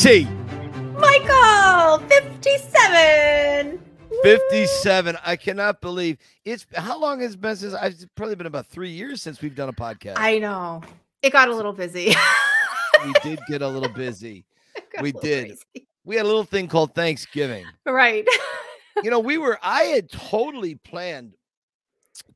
Stacy. Michael, 57. 57. I cannot believe it's how long has it been since I've probably been about three years since we've done a podcast. I know. It got a little busy. we did get a little busy. We did. crazy. We had a little thing called Thanksgiving. Right. you know, we were I had totally planned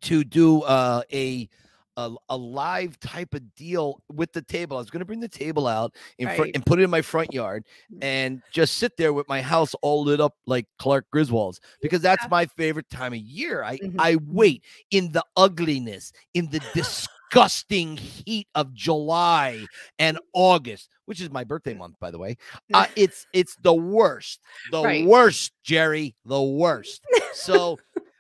to do uh a a, a live type of deal with the table. I was going to bring the table out in front and put it in my front yard and just sit there with my house all lit up like Clark Griswold's because that's Yeah. my favorite time of year. I Mhm. I wait in the ugliness, in the disgusting heat of July and August, which is my birthday month, by the way. Uh, it's it's the worst, the Right. worst, Jerry, the worst. So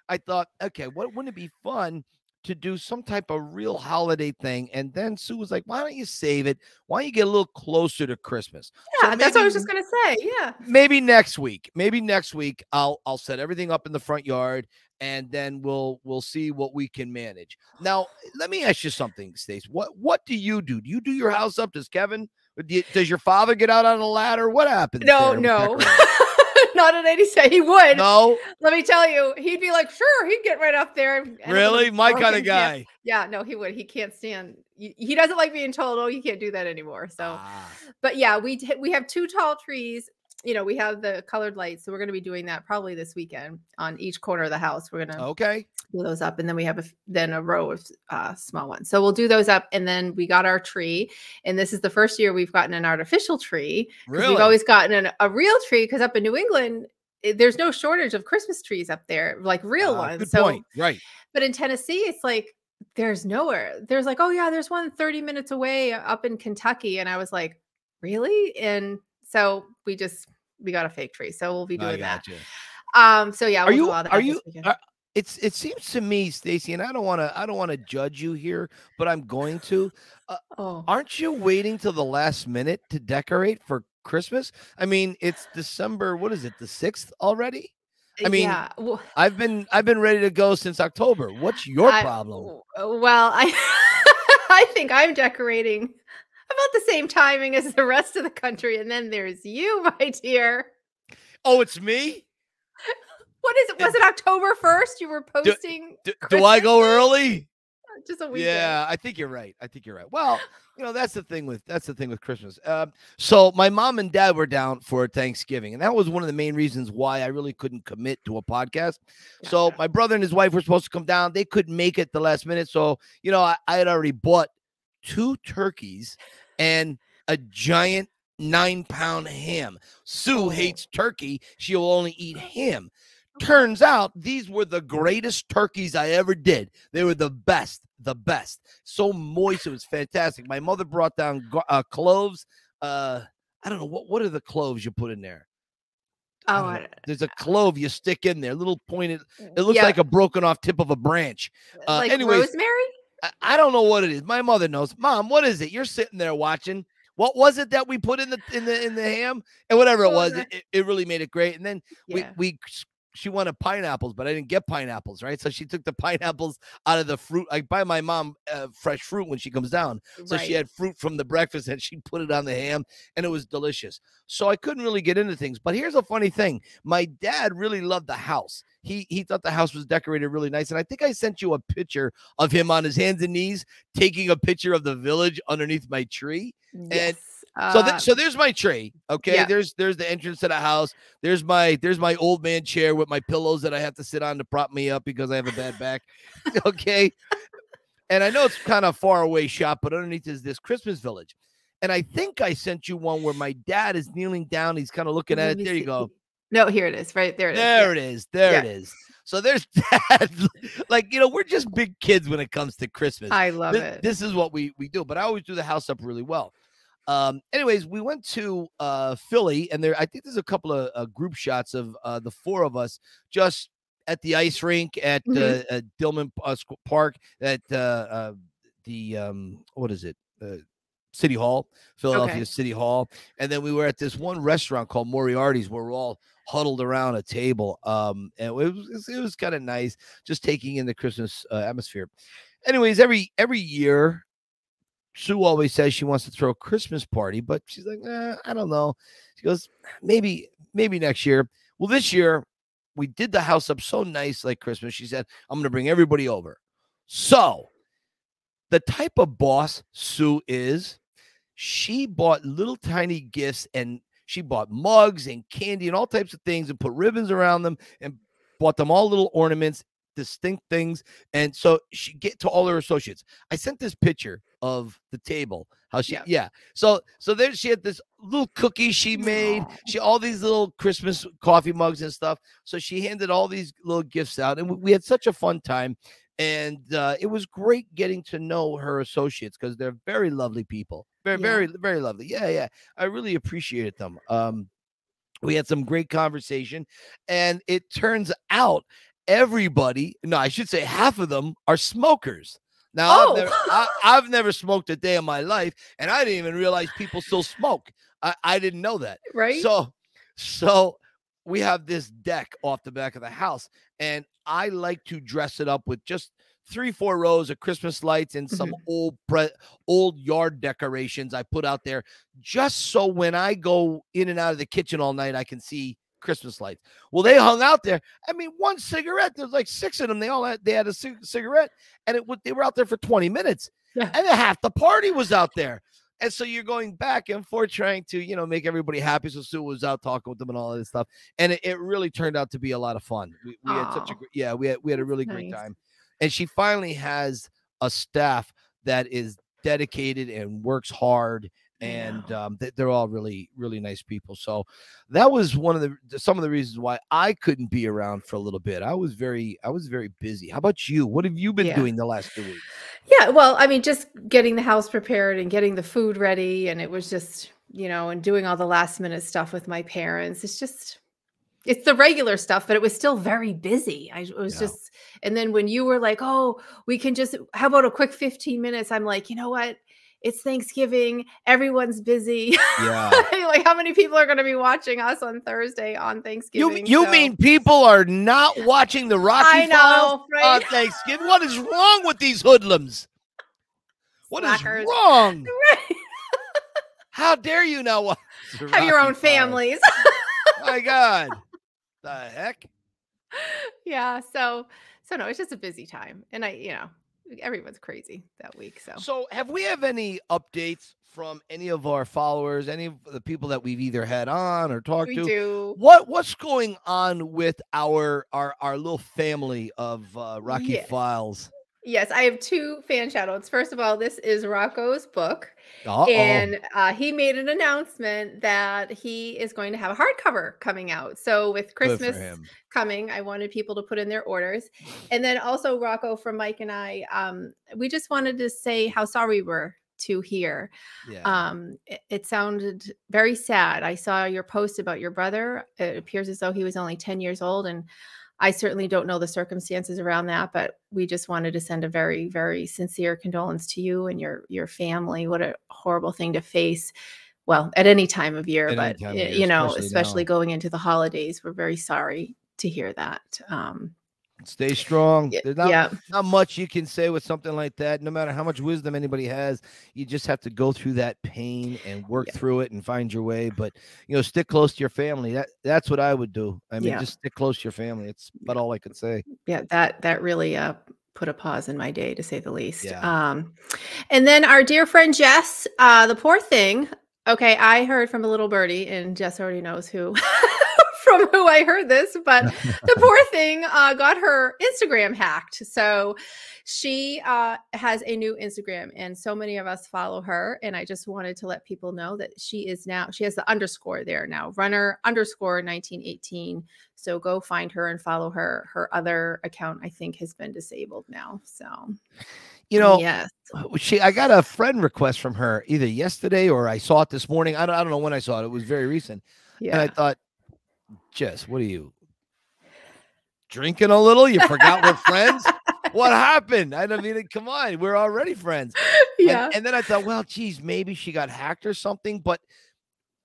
I thought, okay, what wouldn't it be fun to do some type of real holiday thing? And then Sue was like, why don't you save it? Why don't you get a little closer to Christmas? So yeah, that's what I was just gonna say. Yeah. maybe next week maybe next week i'll i'll set everything up in the front yard and then we'll we'll see what we can manage now let me ask you something stace what what do you do do you do your house up does kevin do you- does your father get out on a ladder what happens No, no. Not at any say he would. no Let me tell you, he'd be like, sure, he'd get right up there. really my kind of yeah. guy Yeah, no, he would. He can't stand. He doesn't like being told, "Oh, you can't do that anymore." So, Ah, but yeah, we we have two tall trees. You know, we have the colored lights, so we're going to be doing that probably this weekend on each corner of the house. We're going to okay those up, and then we have a, then a row of uh, small ones. So we'll do those up, and then we got our tree, and this is the first year we've gotten an artificial tree. really We've always gotten an, a real tree because up in New England, it- there's no shortage of Christmas trees up there, like real Ah, ones. so, point right but in Tennessee, it's like there's nowhere. There's like, oh yeah, there's one 30 minutes away up in Kentucky. And I was like, really? And so we just we got a fake tree. So we'll be doing that. Um, so yeah, are we'll do you are you are- it's it seems to me stacy and i don't want to i don't want to judge you here but i'm going to uh, oh aren't you waiting till the last minute to decorate for Christmas? I mean, it's December, what is it, the 6th already? I uh, mean, yeah. Well, I've been I've been ready to go since October. What's your I- problem? Uh, well, I I think I'm decorating about the same timing as the rest of the country. And then there's you, my dear. Oh, it's me? What is it? Was it October 1st? You were posting D- do I go early? just a weekend. Yeah, I think you're right. I think you're right. Well, you know, that's the thing with that's the thing with Christmas. Um, so my mom and dad were down for Thanksgiving, and that was one of the main reasons why I really couldn't commit to a podcast. So Gotcha. my brother and his wife were supposed to come down. They couldn't make it the last minute. So, you know, I, I had already bought two turkeys and a giant nine pound ham. Sue Oh. hates turkey. She'll only eat ham. Turns out these were the greatest turkeys I ever did. They were the best, the best. So moist, it was fantastic. My mother brought down uh, cloves. Uh, I don't know what what are the cloves you put in there. Oh. I- there's a clove you stick in there, little pointed. It looks yeah, like a broken off tip of a branch. uh, like anyways, rosemary. I, I don't know what it is. My mother knows. Mom, what is it? You're sitting there watching. What was it that we put in the in the in the ham and whatever it was? was It, it, really made it great. And then Yeah. we we she wanted pineapples, but I didn't get pineapples, right? So she took the pineapples out of the fruit. I buy my mom uh, fresh fruit when she comes down. So she had fruit from the breakfast and she put it on the ham and it was delicious. So I couldn't really get into things. But here's a funny thing. My dad really loved the house. He he thought the house was decorated really nice. And I think I sent you a picture of him on his hands and knees taking a picture of the village underneath my tree. yes. So Uh, th- so there's my tree. Okay. yeah. There's there's the entrance to the house. There's my there's my old man chair with my pillows that I have to sit on to prop me up because I have a bad back. okay. And I know it's kind of far away shot, but underneath is this Christmas village. And I think I sent you one where my dad is kneeling down. He's kind of looking at it. There you go. No, here it is. Right there it is. There it is. There Yeah. it is. So there's that. like, you know, we're just big kids when it comes to Christmas I love thi- it. this is what we we do but i always do the house up really well um anyways we went to uh philly and there i think there's a couple of uh, group shots of uh the four of us just at the ice rink at Mhm. uh, Dilworth uh, park at uh, uh the um what is it uh city hall philadelphia Okay. city hall and then we were at this one restaurant called moriarty's where we're all huddled around a table um and it was it was kind of nice just taking in the christmas uh, atmosphere anyways every every year Sue always says she wants to throw a Christmas party, but she's like, eh, I don't know. She goes, maybe, maybe next year. Well, this year we did the house up so nice like Christmas. She said, I'm going to bring everybody over. So, the type of boss Sue is, she bought little tiny gifts and she bought mugs and candy and all types of things and put ribbons around them and bought them all little ornaments, distinct things. And so she get to all her associates. I sent this picture of the table. How she, yeah. yeah. So, so there she had this little cookie she made. She all these little Christmas coffee mugs and stuff. So she handed all these little gifts out, and we had such a fun time and uh, it was great getting to know her associates because they're very lovely people very yeah. very very lovely yeah yeah i really appreciated them um we had some great conversation and it turns out everybody no i should say half of them are smokers now oh. I've, never, I, have never smoked a day in my life and i didn't even realize people still smoke I, I didn't know that right so so we have this deck off the back of the house and I like to dress it up with just three, four rows of Christmas lights and some mm-hmm. old pre- old yard decorations I put out there, just so when I go in and out of the kitchen all night, I can see Christmas lights. Well, they hung out there. I mean, one cigarette. There's like six of them. They all had they had a c- cigarette, and it they were out there for 20 minutes, yeah. and half the party was out there. And so you're going back and forth trying to, you know, make everybody happy. So Sue was out talking with them and all of this stuff. And it, it really turned out to be a lot of fun. We, we had such a great, yeah, we had, we had a really nice. great time. And she finally has a staff that is dedicated and works hard and um, they're all really really nice people so that was one of the some of the reasons why i couldn't be around for a little bit i was very i was very busy how about you what have you been yeah. doing the last two weeks yeah well i mean just getting the house prepared and getting the food ready and it was just you know and doing all the last minute stuff with my parents it's just it's the regular stuff, but it was still very busy. I was yeah. just, and then when you were like, "Oh, we can just, how about a quick fifteen minutes?" I'm like, you know what? It's Thanksgiving, everyone's busy. Yeah. like how many people are going to be watching us on Thursday on Thanksgiving? You you so. mean people are not watching the Rocky I know, right? on Thanksgiving? What is wrong with these hoodlums? What Slackers. is wrong? Right. How dare you now have your own families? Oh my God. The heck? Yeah, so so no, it's just a busy time. And I, you know, everyone's crazy that week. So, so have we have any updates from any of our followers, any of the people that we've either had on or talked we to? Do. What what's going on with our our our little family of uh, Rocky yes. Files? Yes, I have two fan shoutouts. First of all, this is Rocco's book. Uh-oh. And uh, he made an announcement that he is going to have a hardcover coming out. So, with Christmas coming, I wanted people to put in their orders. And then also, Rocco from Mike and I, um, we just wanted to say how sorry we were to hear. Yeah. Um, it, it, sounded very sad. I saw your post about your brother. It appears as though he was only 10 years old. And I certainly don't know the circumstances around that, but we just wanted to send a very, very sincere condolence to you and your your family. What a horrible thing to face. Well, at any time of year, at but you year, know, especially, especially going into the holidays, we're very sorry to hear that. Um, Stay strong. There's not, yeah. not much you can say with something like that. No matter how much wisdom anybody has, you just have to go through that pain and work yeah. through it and find your way. But you know, stick close to your family. That that's what I would do. I mean, yeah. just stick close to your family. It's about all I could say. Yeah, that that really uh put a pause in my day to say the least. Yeah. Um and then our dear friend Jess, uh the poor thing. Okay, I heard from a little birdie, and Jess already knows who. from who I heard this, but the poor thing uh, got her Instagram hacked. So she uh, has a new Instagram, and so many of us follow her. And I just wanted to let people know that she is now, she has the underscore there now, runner underscore 1918. So go find her and follow her. Her other account, I think, has been disabled now. So you know, yes. She, I got a friend request from her either yesterday or I saw it this morning. I don't, I don't know when I saw it. It was very recent. Yeah. And I thought, Jess, what are you drinking a little? You forgot we're friends? What happened? I don't mean, it. come on, we're already friends. Yeah. And, and, then I thought, well, geez, maybe she got hacked or something, but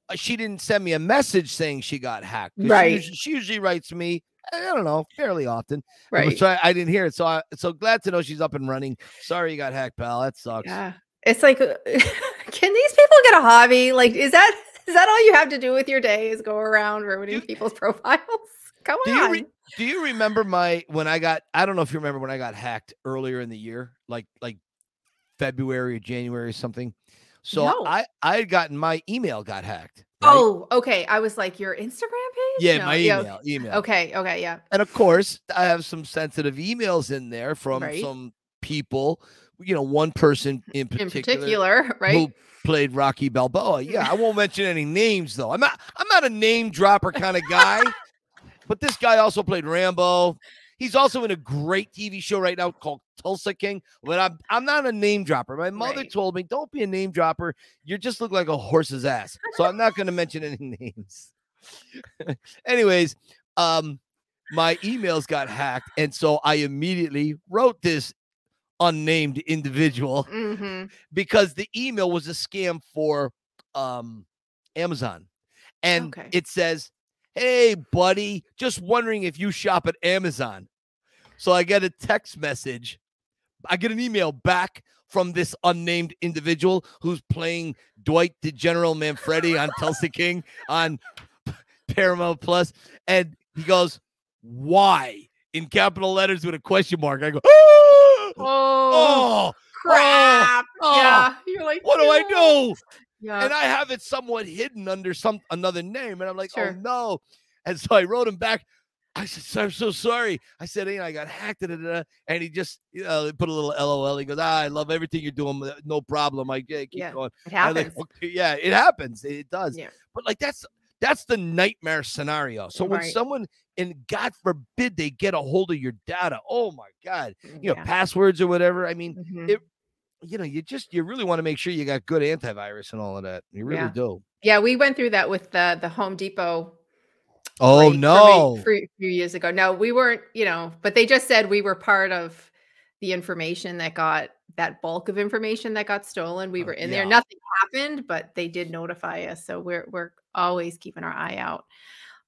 uh, she didn't send me a message saying she got hacked. Right. She usually, she usually, writes me, I don't know, fairly often. Right. So I, I didn't hear it. So I so glad to know she's up and running. Sorry you got hacked, pal. That sucks. Yeah It's like, can these people get a hobby? Like, is that is that all you have to do with your day? Is go around ruining people's profiles? Come do on. You re- do you remember my when I got? I don't know if you remember when I got hacked earlier in the year, like like February or January or something. So no. I I had gotten my email got hacked. Right? Oh, okay. I was like your Instagram page. Yeah, no, my email. Email. Okay. Okay. Yeah. And of course, I have some sensitive emails in there from right. some people. You know, one person in particular, in particular, right? Who played Rocky Balboa. Yeah, I won't mention any names though. I'm not. I'm not a name dropper kind of guy. but this guy also played Rambo. He's also in a great TV show right now called Tulsa King. But I'm I'm not a name dropper. My mother right. told me, don't be a name dropper. You just look like a horse's ass. So I'm not going to mention any names. Anyways, um, my emails got hacked, and so I immediately wrote this unnamed individual mm-hmm. because the email was a scam for um Amazon. And okay. it says, Hey, buddy, just wondering if you shop at Amazon. So I get a text message. I get an email back from this unnamed individual who's playing Dwight the General Manfredi on Tulsa King on Paramount Plus, and he goes, "Why?" in capital letters with a question mark. I go, "Oh, oh crap!" Oh, yeah, you're like, "What do I do?" Yeah. And I have it somewhat hidden under some another name. And I'm like, oh, sure. oh no. And so I wrote him back. I said, I'm so sorry. I said, hey, I got hacked. Da. And he just, you know, put a little LOL. He goes, ah, I love everything you're doing. No problem. I yeah, keep yeah, going. It happens. Like, okay, yeah, it happens. It does. Yeah. But like that's that's the nightmare scenario. So right. when someone and God forbid they get a hold of your data, oh my God, you know, yeah. passwords or whatever. I mean, mm-hmm. it you know, you just you really want to make sure you got good antivirus and all of that. You really yeah. do. Yeah, we went through that with the the Home Depot. Oh no! A few years ago, no, we weren't. You know, but they just said we were part of the information that got that bulk of information that got stolen. We oh, were in yeah. there. Nothing happened, but they did notify us. So we're we're always keeping our eye out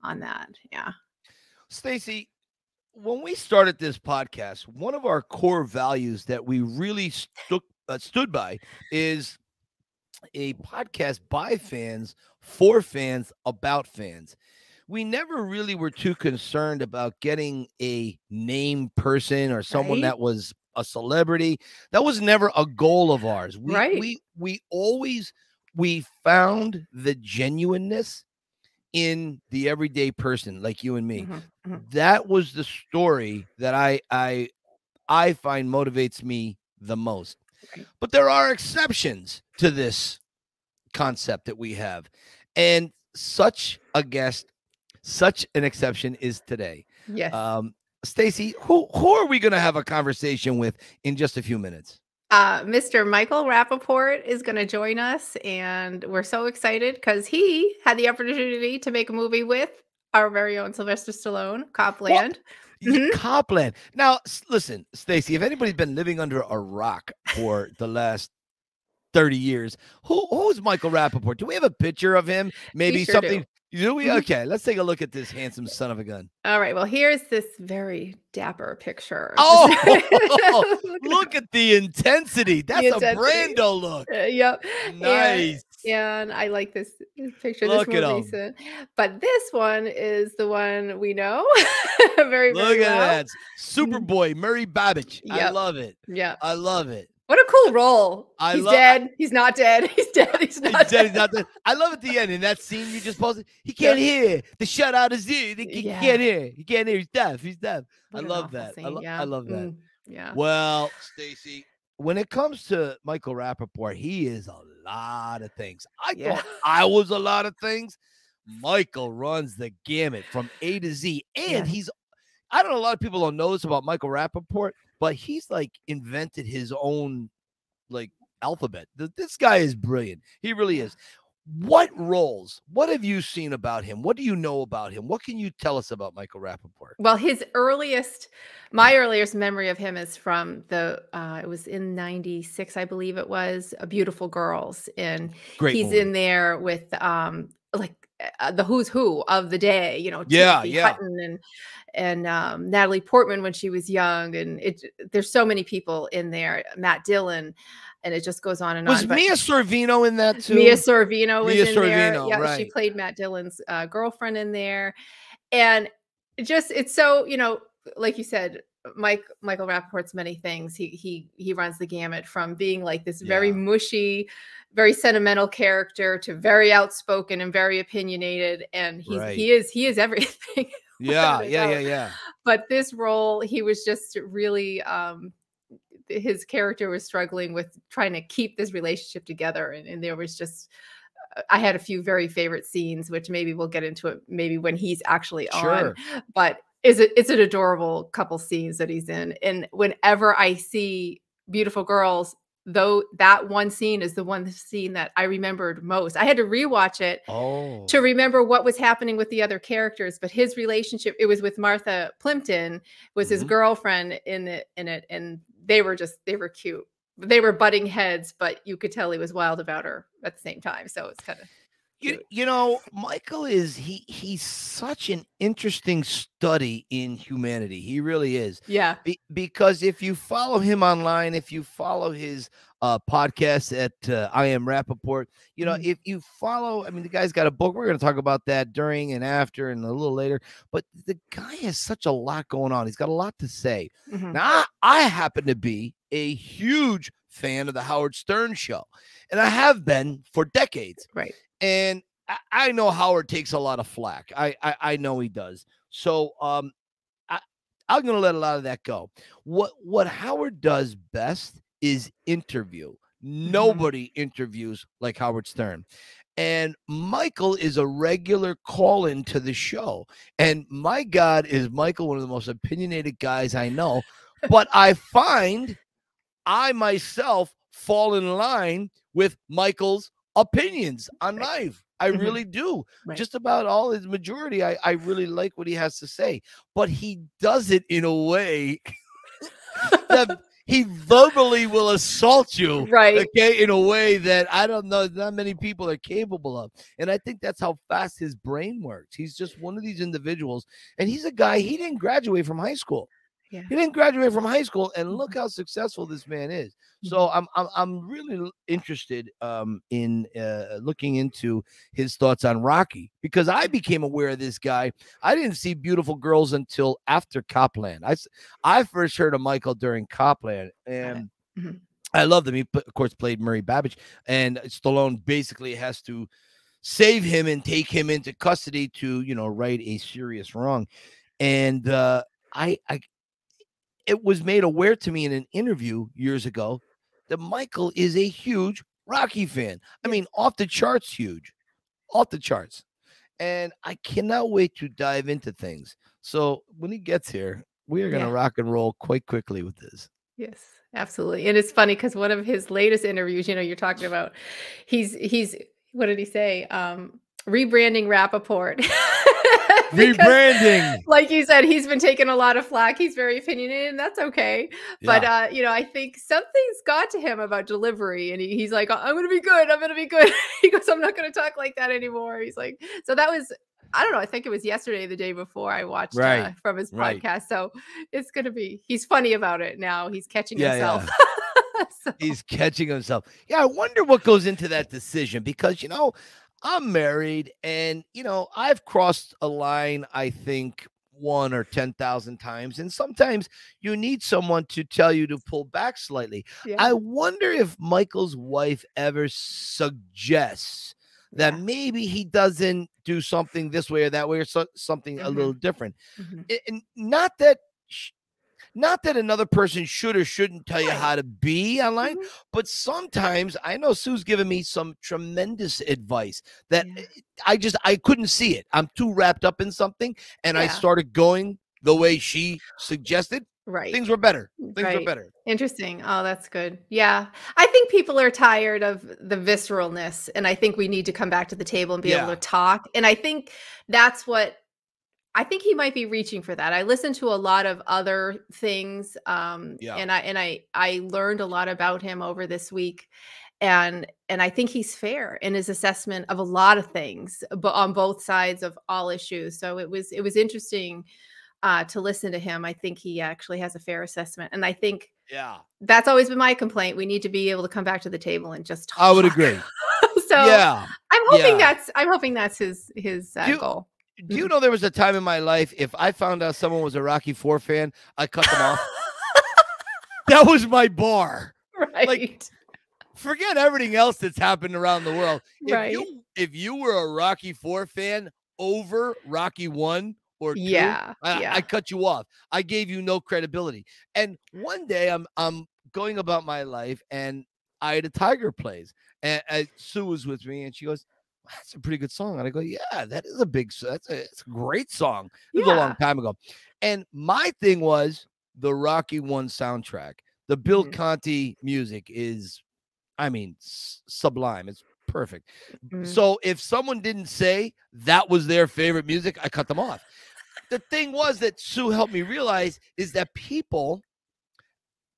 on that. Yeah. Stacy, when we started this podcast, one of our core values that we really stuck uh, stood by is a podcast by fans for fans about fans. We never really were too concerned about getting a name person or someone right? that was a celebrity. That was never a goal of ours. We, right. We we always we found the genuineness in the everyday person like you and me. Mm-hmm. Mm-hmm. That was the story that I I I find motivates me the most. But there are exceptions to this concept that we have. And such a guest, such an exception is today. Yes. Um, Stacy, who who are we going to have a conversation with in just a few minutes? Uh, Mr. Michael Rapaport is going to join us, and we're so excited because he had the opportunity to make a movie with our very own Sylvester Stallone, Cop Land. Mm-hmm. Cop Land. Now, listen, Stacy, if anybody's been living under a rock for the last 30 years, who who's Michael Rapaport? Do we have a picture of him? Maybe sure something. Do. Do we? Mm-hmm. Okay, let's take a look at this handsome son of a gun. All right. Well, here's this very dapper picture. Oh, look at the intensity. That's the intensity. a Brando look. Uh, yep. Nice. And, and, I like this picture. Look this at recent. But this one is the one we know very, Look very at well. that. Superboy, Murray Babitch. Yep. I love it. Yeah. I love it. What a cool role. I he's dead. He's not dead. He's dead. He's not he's dead. He's not dead. I love at the end in that scene you just posted. He can't yeah. hear. The shutout is here. He, yeah. can't hear. He can't hear. He's deaf. He's deaf. I love that. I, lo- yeah. I, love that. Mm, yeah. Well, Stacy, when it comes to Michael Rapaport, he is a lot of things. I thought I was a lot of things. Michael runs the gamut from A to Z. And he's I don't know a lot of people don't know this about Michael Rapaport but he's like invented his own like alphabet. This guy is brilliant. He really is. What roles? What have you seen about him? What do you know about him? What can you tell us about Michael Rapaport? Well, his earliest, my earliest memory of him is from the, uh, it was in 96, I believe it was, A Beautiful Girls. And Great he's movie. in there with um like uh, the who's who of the day, you know, yeah, Timothy yeah. Hutton and and um, Natalie Portman when she was young, and it there's so many people in there. Matt Dillon, and it just goes on and was on. Was Mia Sorvino in that too? Mia Sorvino was Mia in Sorvino, there. Yeah, right. she played Matt Dillon's uh, girlfriend in there, and just it's so you know, like you said, Mike Michael Rapaport's many things. He he he runs the gamut from being like this very yeah. mushy, very sentimental character to very outspoken and very opinionated, and he's right. he is he is everything. Yeah, yeah, yeah, yeah. But this role, he was just really um his character was struggling with trying to keep this relationship together and, and there was just I had a few very favorite scenes, which maybe we'll get into it maybe when he's actually sure. on. But is it it's an adorable couple scenes that he's in. And whenever I see beautiful girls, though that one scene is the one scene that I remembered most. I had to rewatch it oh. to remember what was happening with the other characters, but his relationship it was with Martha Plimpton was mm-hmm. his girlfriend in it in it and they were just they were cute. They were butting heads, but you could tell he was wild about her at the same time. So it's kind of you, you know, Michael is he he's such an interesting study in humanity. He really is. Yeah. Be, because if you follow him online, if you follow his uh podcast at uh, I am Rapaport, you know, mm-hmm. if you follow, I mean, the guy's got a book. We're going to talk about that during and after and a little later. But the guy has such a lot going on. He's got a lot to say. Mm-hmm. Now, I, I happen to be a huge fan of the Howard Stern show, and I have been for decades. Right. And I, I know Howard takes a lot of flack. I, I, I know he does. So um, I, I'm going to let a lot of that go. What what Howard does best is interview. Mm-hmm. Nobody mm-hmm. interviews like Howard Stern. And Michael is a regular call in to the show. And my God, is Michael one of the most opinionated guys I know. but I find I myself fall in line with Michael's opinions on life. I mm-hmm. really do. Right. Just about all his majority, I, I really like what he has to say. But he does it in a way that he verbally will assault you. Right. Okay. In a way that I don't know, not many people are capable of. And I think that's how fast his brain works. He's just one of these individuals. And he's a guy, he didn't graduate from high school. Yeah. He didn't graduate from high school, and look mm-hmm. how successful this man is. So mm-hmm. I'm I'm, I'm really interested um, in uh, looking into his thoughts on Rocky because I became aware of this guy. I didn't see beautiful girls until after Cop Land. I I first heard of Michael during Cop Land, and mm-hmm. I loved him. He of course played Murray Babitch, and Stallone basically has to save him and take him into custody to you know right a serious wrong. And uh, I, I it was made aware to me in an interview years ago that Michael is a huge Rocky fan. I mean, off the charts, huge, off the charts. And I cannot wait to dive into things. So when he gets here, we are going to yeah. rock and roll quite quickly with this. Yes, absolutely. And it's funny because one of his latest interviews, you know, you're talking about, he's, he's, what did he say? Um, rebranding Rebranding. Like you said, he's been taking a lot of flack. He's very opinionated, and that's okay. Yeah. But uh, you know, I think something's got to him about delivery, and he, he's like, "I'm gonna be good. I'm gonna be good." he goes, "I'm not gonna talk like that anymore." He's like, so that was. I don't know. I think it was yesterday, the day before I watched uh, right. uh, from his podcast. Right. So it's gonna be. He's funny about it now. He's catching yeah, himself. Yeah. so. He's catching himself. Yeah, I wonder what goes into that decision because you know I'm married and, you know, I've crossed a line, I think, one or 10,000 times. And sometimes you need someone to tell you to pull back slightly. Yeah. I wonder if Michael's wife ever suggests that yeah. maybe he doesn't do something this way or that way or so, something mm-hmm. a little different. Mm-hmm. And not that not that another person should or shouldn't tell you how to be online, mm-hmm. but sometimes I know Sue's given me some tremendous advice that yeah. I just I couldn't see it. I'm too wrapped up in something, and yeah. I started going the way she suggested. Right. Things were better. Things right. were better. Interesting. Oh, that's good. Yeah. I think people are tired of the visceralness. And I think we need to come back to the table and be yeah. able to talk. And I think that's what I think he might be reaching for that. I listened to a lot of other things um yeah. and I and I I learned a lot about him over this week and and I think he's fair in his assessment of a lot of things but on both sides of all issues. So it was it was interesting uh, to listen to him. I think he actually has a fair assessment, and I think yeah, that's always been my complaint. We need to be able to come back to the table and just. Talk. I would agree. so yeah, I'm hoping yeah. that's I'm hoping that's his his uh, do, goal. Do you mm-hmm. know there was a time in my life if I found out someone was a Rocky Four fan, I cut them off. that was my bar. Right. Like, forget everything else that's happened around the world. If right. you if you were a Rocky Four fan over Rocky One or two, yeah, I, yeah. I cut you off. I gave you no credibility. And one day I'm I'm going about my life and I had a Tiger plays and, and Sue was with me and she goes, that's a pretty good song. And I go, yeah, that is a big, that's a, it's a great song. It was yeah. a long time ago. And my thing was the Rocky One soundtrack. The Bill mm-hmm. Conti music is, I mean, sublime. It's perfect. Mm-hmm. So if someone didn't say that was their favorite music, I cut them off. the thing was that Sue helped me realize is that people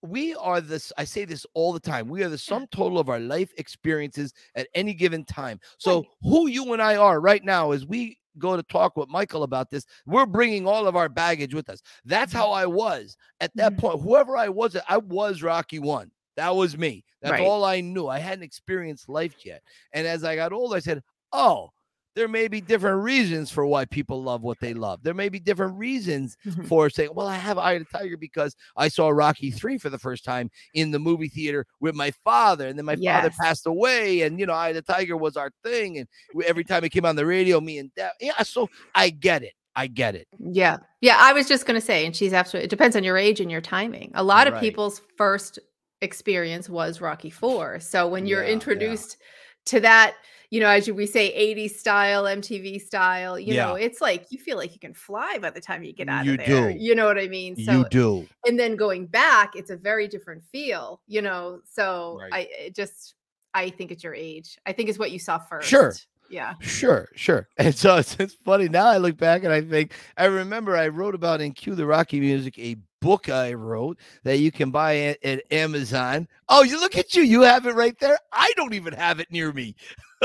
we are this i say this all the time we are the sum total of our life experiences at any given time. So who you and i are right now as we go to talk with michael about this we're bringing all of our baggage with us. That's mm-hmm. how i was at that mm-hmm. point whoever i was i was rocky one. That was me. That's right. all i knew. I hadn't experienced life yet. And as i got older i said oh there may be different reasons for why people love what they love. There may be different reasons mm-hmm. for saying, well, I have Eye of the Tiger because I saw Rocky 3 for the first time in the movie theater with my father. And then my yes. father passed away. And, you know, Eye of the Tiger was our thing. And every time it came on the radio, me and dad. Yeah. So I get it. I get it. Yeah. Yeah. I was just going to say, and she's absolutely, it depends on your age and your timing. A lot of people's first experience was Rocky 4. So when you're yeah, introduced yeah. to that, you know, as we say, 80s style, MTV style, you yeah. know, it's like you feel like you can fly by the time you get out you of there. Do. You know what I mean? So you do. And then going back, it's a very different feel, you know. So right. I just I think it's your age. I think it's what you saw first. Sure. Yeah. Sure, sure. And so it's, it's funny now. I look back and I think I remember I wrote about in Cue the Rocky Music a book I wrote that you can buy at, at Amazon. Oh, you look at you. You have it right there. I don't even have it near me.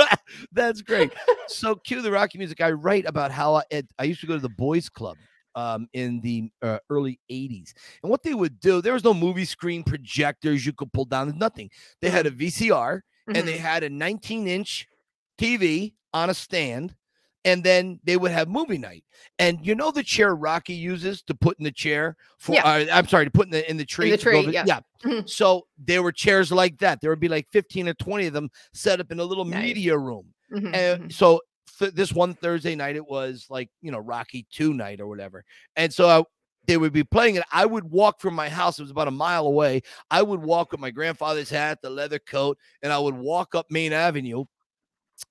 That's great. so, cue the Rocky music. I write about how I, I used to go to the boys' club um, in the uh, early 80s. And what they would do, there was no movie screen projectors you could pull down, nothing. They had a. VCR mm-hmm. and they mm-hmm. had a 19 inch TV on a stand and then they would have movie night. And you know the chair Rocky uses to put in the chair for yeah. uh, I'm sorry, to put in the in the tree. In the tree, yeah. yeah. Mm-hmm. So there were chairs like that. There would be like 15 or 20 of them set up in a little nice. media room. Mm-hmm, and mm-hmm. so th- this one Thursday night, it was like, you know, Rocky 2 night or whatever. And so I, they would be playing it. I would walk from my house, it was about a mile away. I would walk with my grandfather's hat, the leather coat, and I would walk up Main Avenue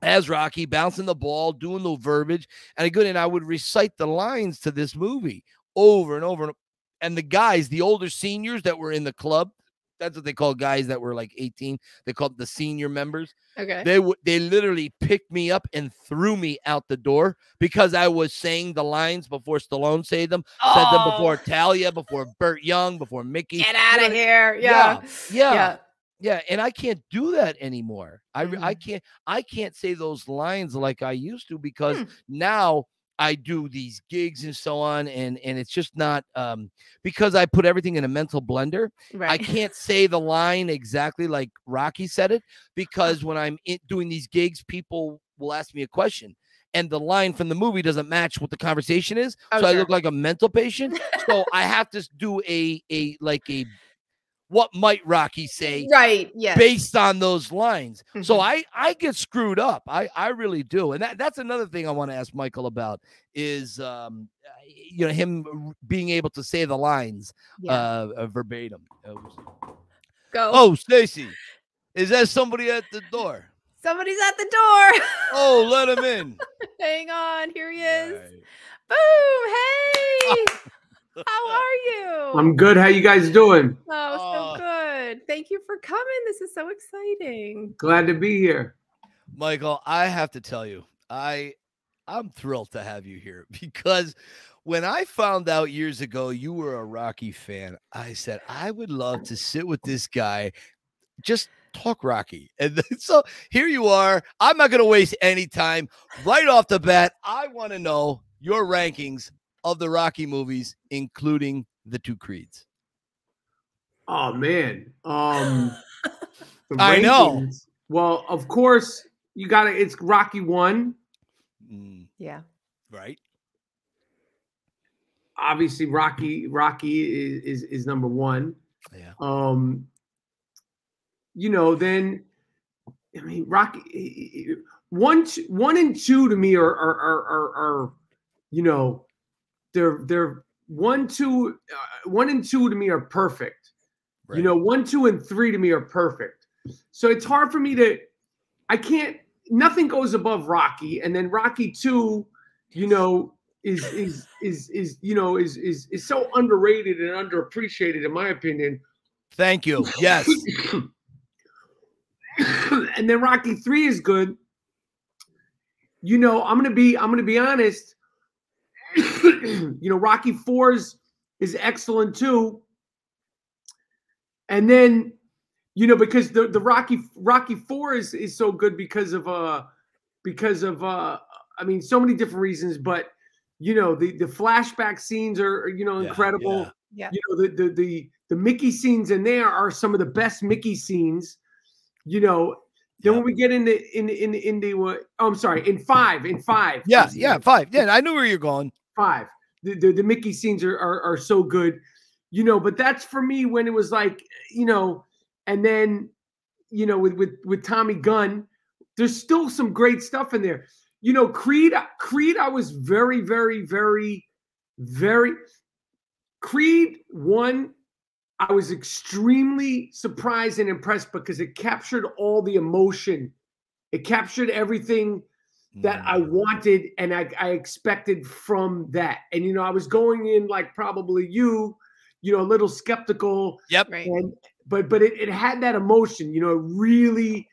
as Rocky bouncing the ball, doing the verbiage, and I and I would recite the lines to this movie over and over. And the guys, the older seniors that were in the club, that's what they call guys that were like 18. They called the senior members. Okay. They would they literally picked me up and threw me out the door because I was saying the lines before Stallone said them, oh. said them oh. before oh. Talia, before Burt Young, before Mickey. Get out of here. Yeah. Yeah. yeah. yeah. Yeah, and I can't do that anymore. I mm-hmm. I can't I can't say those lines like I used to because hmm. now I do these gigs and so on, and and it's just not um because I put everything in a mental blender. Right. I can't say the line exactly like Rocky said it because when I'm in, doing these gigs, people will ask me a question, and the line from the movie doesn't match what the conversation is, oh, so sure. I look like a mental patient. so I have to do a a like a what might Rocky say? Right. Yeah. Based on those lines. Mm-hmm. So I I get screwed up. I I really do. And that, that's another thing I want to ask Michael about is um you know him being able to say the lines yeah. uh, verbatim. Go. Oh, Stacy. Is that somebody at the door? Somebody's at the door. oh, let him in. Hang on. Here he is. Right. Boom. Hey. How are you? I'm good. How you guys doing? Oh, so good. Thank you for coming. This is so exciting. Glad to be here. Michael, I have to tell you, I I'm thrilled to have you here because when I found out years ago you were a Rocky fan, I said I would love to sit with this guy, just talk Rocky. And so here you are. I'm not going to waste any time. Right off the bat, I want to know your rankings of the Rocky movies, including the two creeds? Oh man. Um I know. Well, of course, you got to it's Rocky 1. Mm. Yeah. Right. Obviously Rocky Rocky is, is is number 1. Yeah. Um you know, then I mean Rocky one one and two to me are are are, are, are you know they're they're one two uh, one and two to me are perfect. Right. you know one two and three to me are perfect. So it's hard for me to i can't nothing goes above rocky and then rocky two you know is is is is you know is is is so underrated and underappreciated in my opinion. Thank you. Yes. And then rocky three is good. You know, I'm gonna be I'm gonna be honest. you know, Rocky Fours is excellent too. And then, you know, because the, the Rocky Rocky Four is, is so good because of uh because of uh I mean so many different reasons, but you know, the the flashback scenes are you know incredible. Yeah. yeah. You know, the the the the Mickey scenes in there are some of the best Mickey scenes. You know, then when we get into in the in the in the what? Oh, I'm sorry, in five, in five. Yeah, yeah, five. Yeah, I knew where you're going. Five. The the, the Mickey scenes are, are are so good, you know. But that's for me when it was like, you know, and then, you know, with with with Tommy Gunn, there's still some great stuff in there. You know, Creed. Creed. I was very, very, very, very. Creed one I was extremely surprised and impressed because it captured all the emotion. It captured everything that I mm. wanted and I, I, expected from that. And you know, I was going in like probably you, you know, a little skeptical. Yep. And but but it, it had that emotion, you know, really,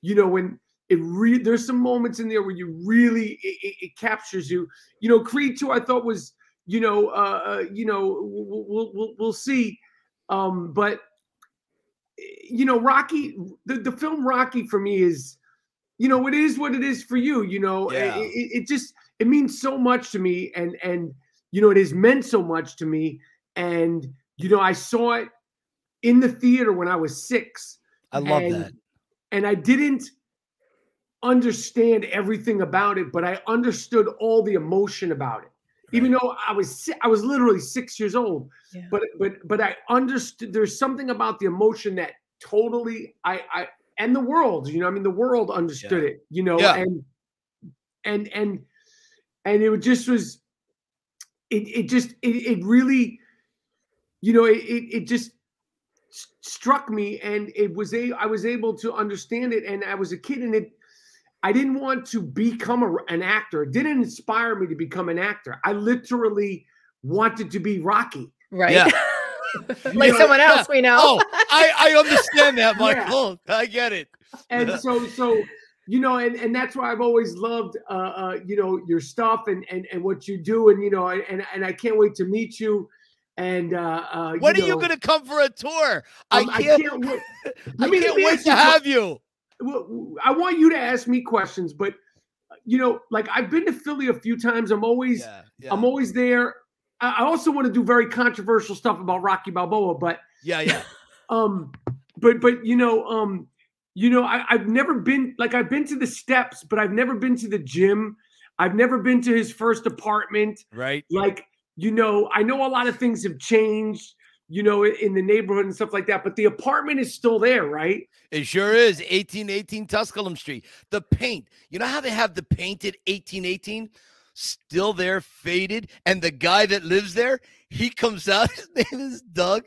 you know, when it really there's some moments in there where you really it, it, captures you. You know, Creed 2 I thought was, you know, uh, uh you know, we'll, we'll, we'll see um, but you know, Rocky, the, the film Rocky for me is, you know, it is what it is for you. You know, yeah. it, it just it means so much to me, and and you know, it has meant so much to me. And you know, I saw it in the theater when I was six. I love and, that. And I didn't understand everything about it, but I understood all the emotion about it even though I was I was literally six years old. Yeah. But but but I understood. There's something about the emotion that totally I I and the world. You know, I mean, the world understood yeah. it. You know, yeah. and and and and it just was. It it just it, it really, you know, it it just struck me and it was a I was able to understand it and I was a kid and it I didn't want to become a, an actor. It didn't inspire me to become an actor. I literally wanted to be Rocky. Right. Yeah. like know, someone else we know. Oh, I, I understand that, Michael. Yeah. I get it. And so, so you know, and, and that's why I've always loved, uh, uh, you know, your stuff and, and, and what you do. And, you know, and, and I can't wait to meet you. And uh, uh, when you are know, you going to come for a tour? Um, I can't, I can't wait, I can't wait to have you well, I want you to ask me questions, but you know, like I've been to Philly a few times. I'm always, yeah, yeah. I'm always there. I also want to do very controversial stuff about Rocky Balboa, but yeah, yeah. um, but but you know, um, you know, I, I've never been like I've been to the steps, but I've never been to the gym. I've never been to his first apartment. Right. Like, you know, I know a lot of things have changed you know, in the neighborhood and stuff like that. But the apartment is still there, right? It sure is. 1818 Tusculum Street. The paint. You know how they have the painted 1818? Still there, faded. And the guy that lives there, he comes out. His name is Doug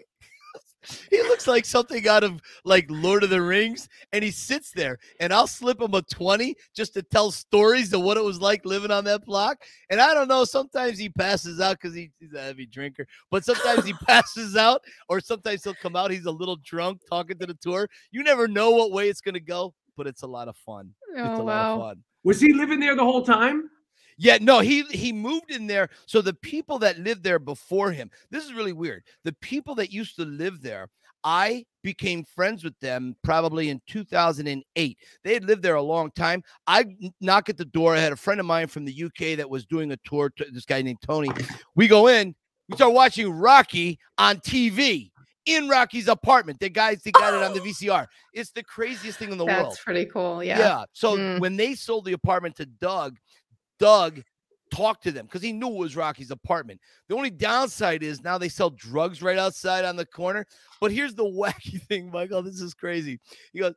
he looks like something out of like Lord of the Rings, and he sits there, and I'll slip him a 20 just to tell stories of what it was like living on that block. And I don't know, sometimes he passes out because he, he's a heavy drinker, but sometimes he passes out, or sometimes he'll come out, he's a little drunk talking to the tour. You never know what way it's gonna go, but it's a lot of fun. Oh, it's a wow. lot of fun. Was he living there the whole time? Yeah, no, he he moved in there. So the people that lived there before him, this is really weird. The people that used to live there, I became friends with them probably in 2008. They had lived there a long time. I knock at the door. I had a friend of mine from the UK that was doing a tour. To this guy named Tony. We go in. We start watching Rocky on TV in Rocky's apartment. The guys they got it on the VCR. It's the craziest thing in the That's world. That's pretty cool. Yeah. Yeah. So mm. when they sold the apartment to Doug, Doug talked to them because he knew it was Rocky's apartment. The only downside is now they sell drugs right outside on the corner. But here's the wacky thing, Michael. This is crazy. He goes,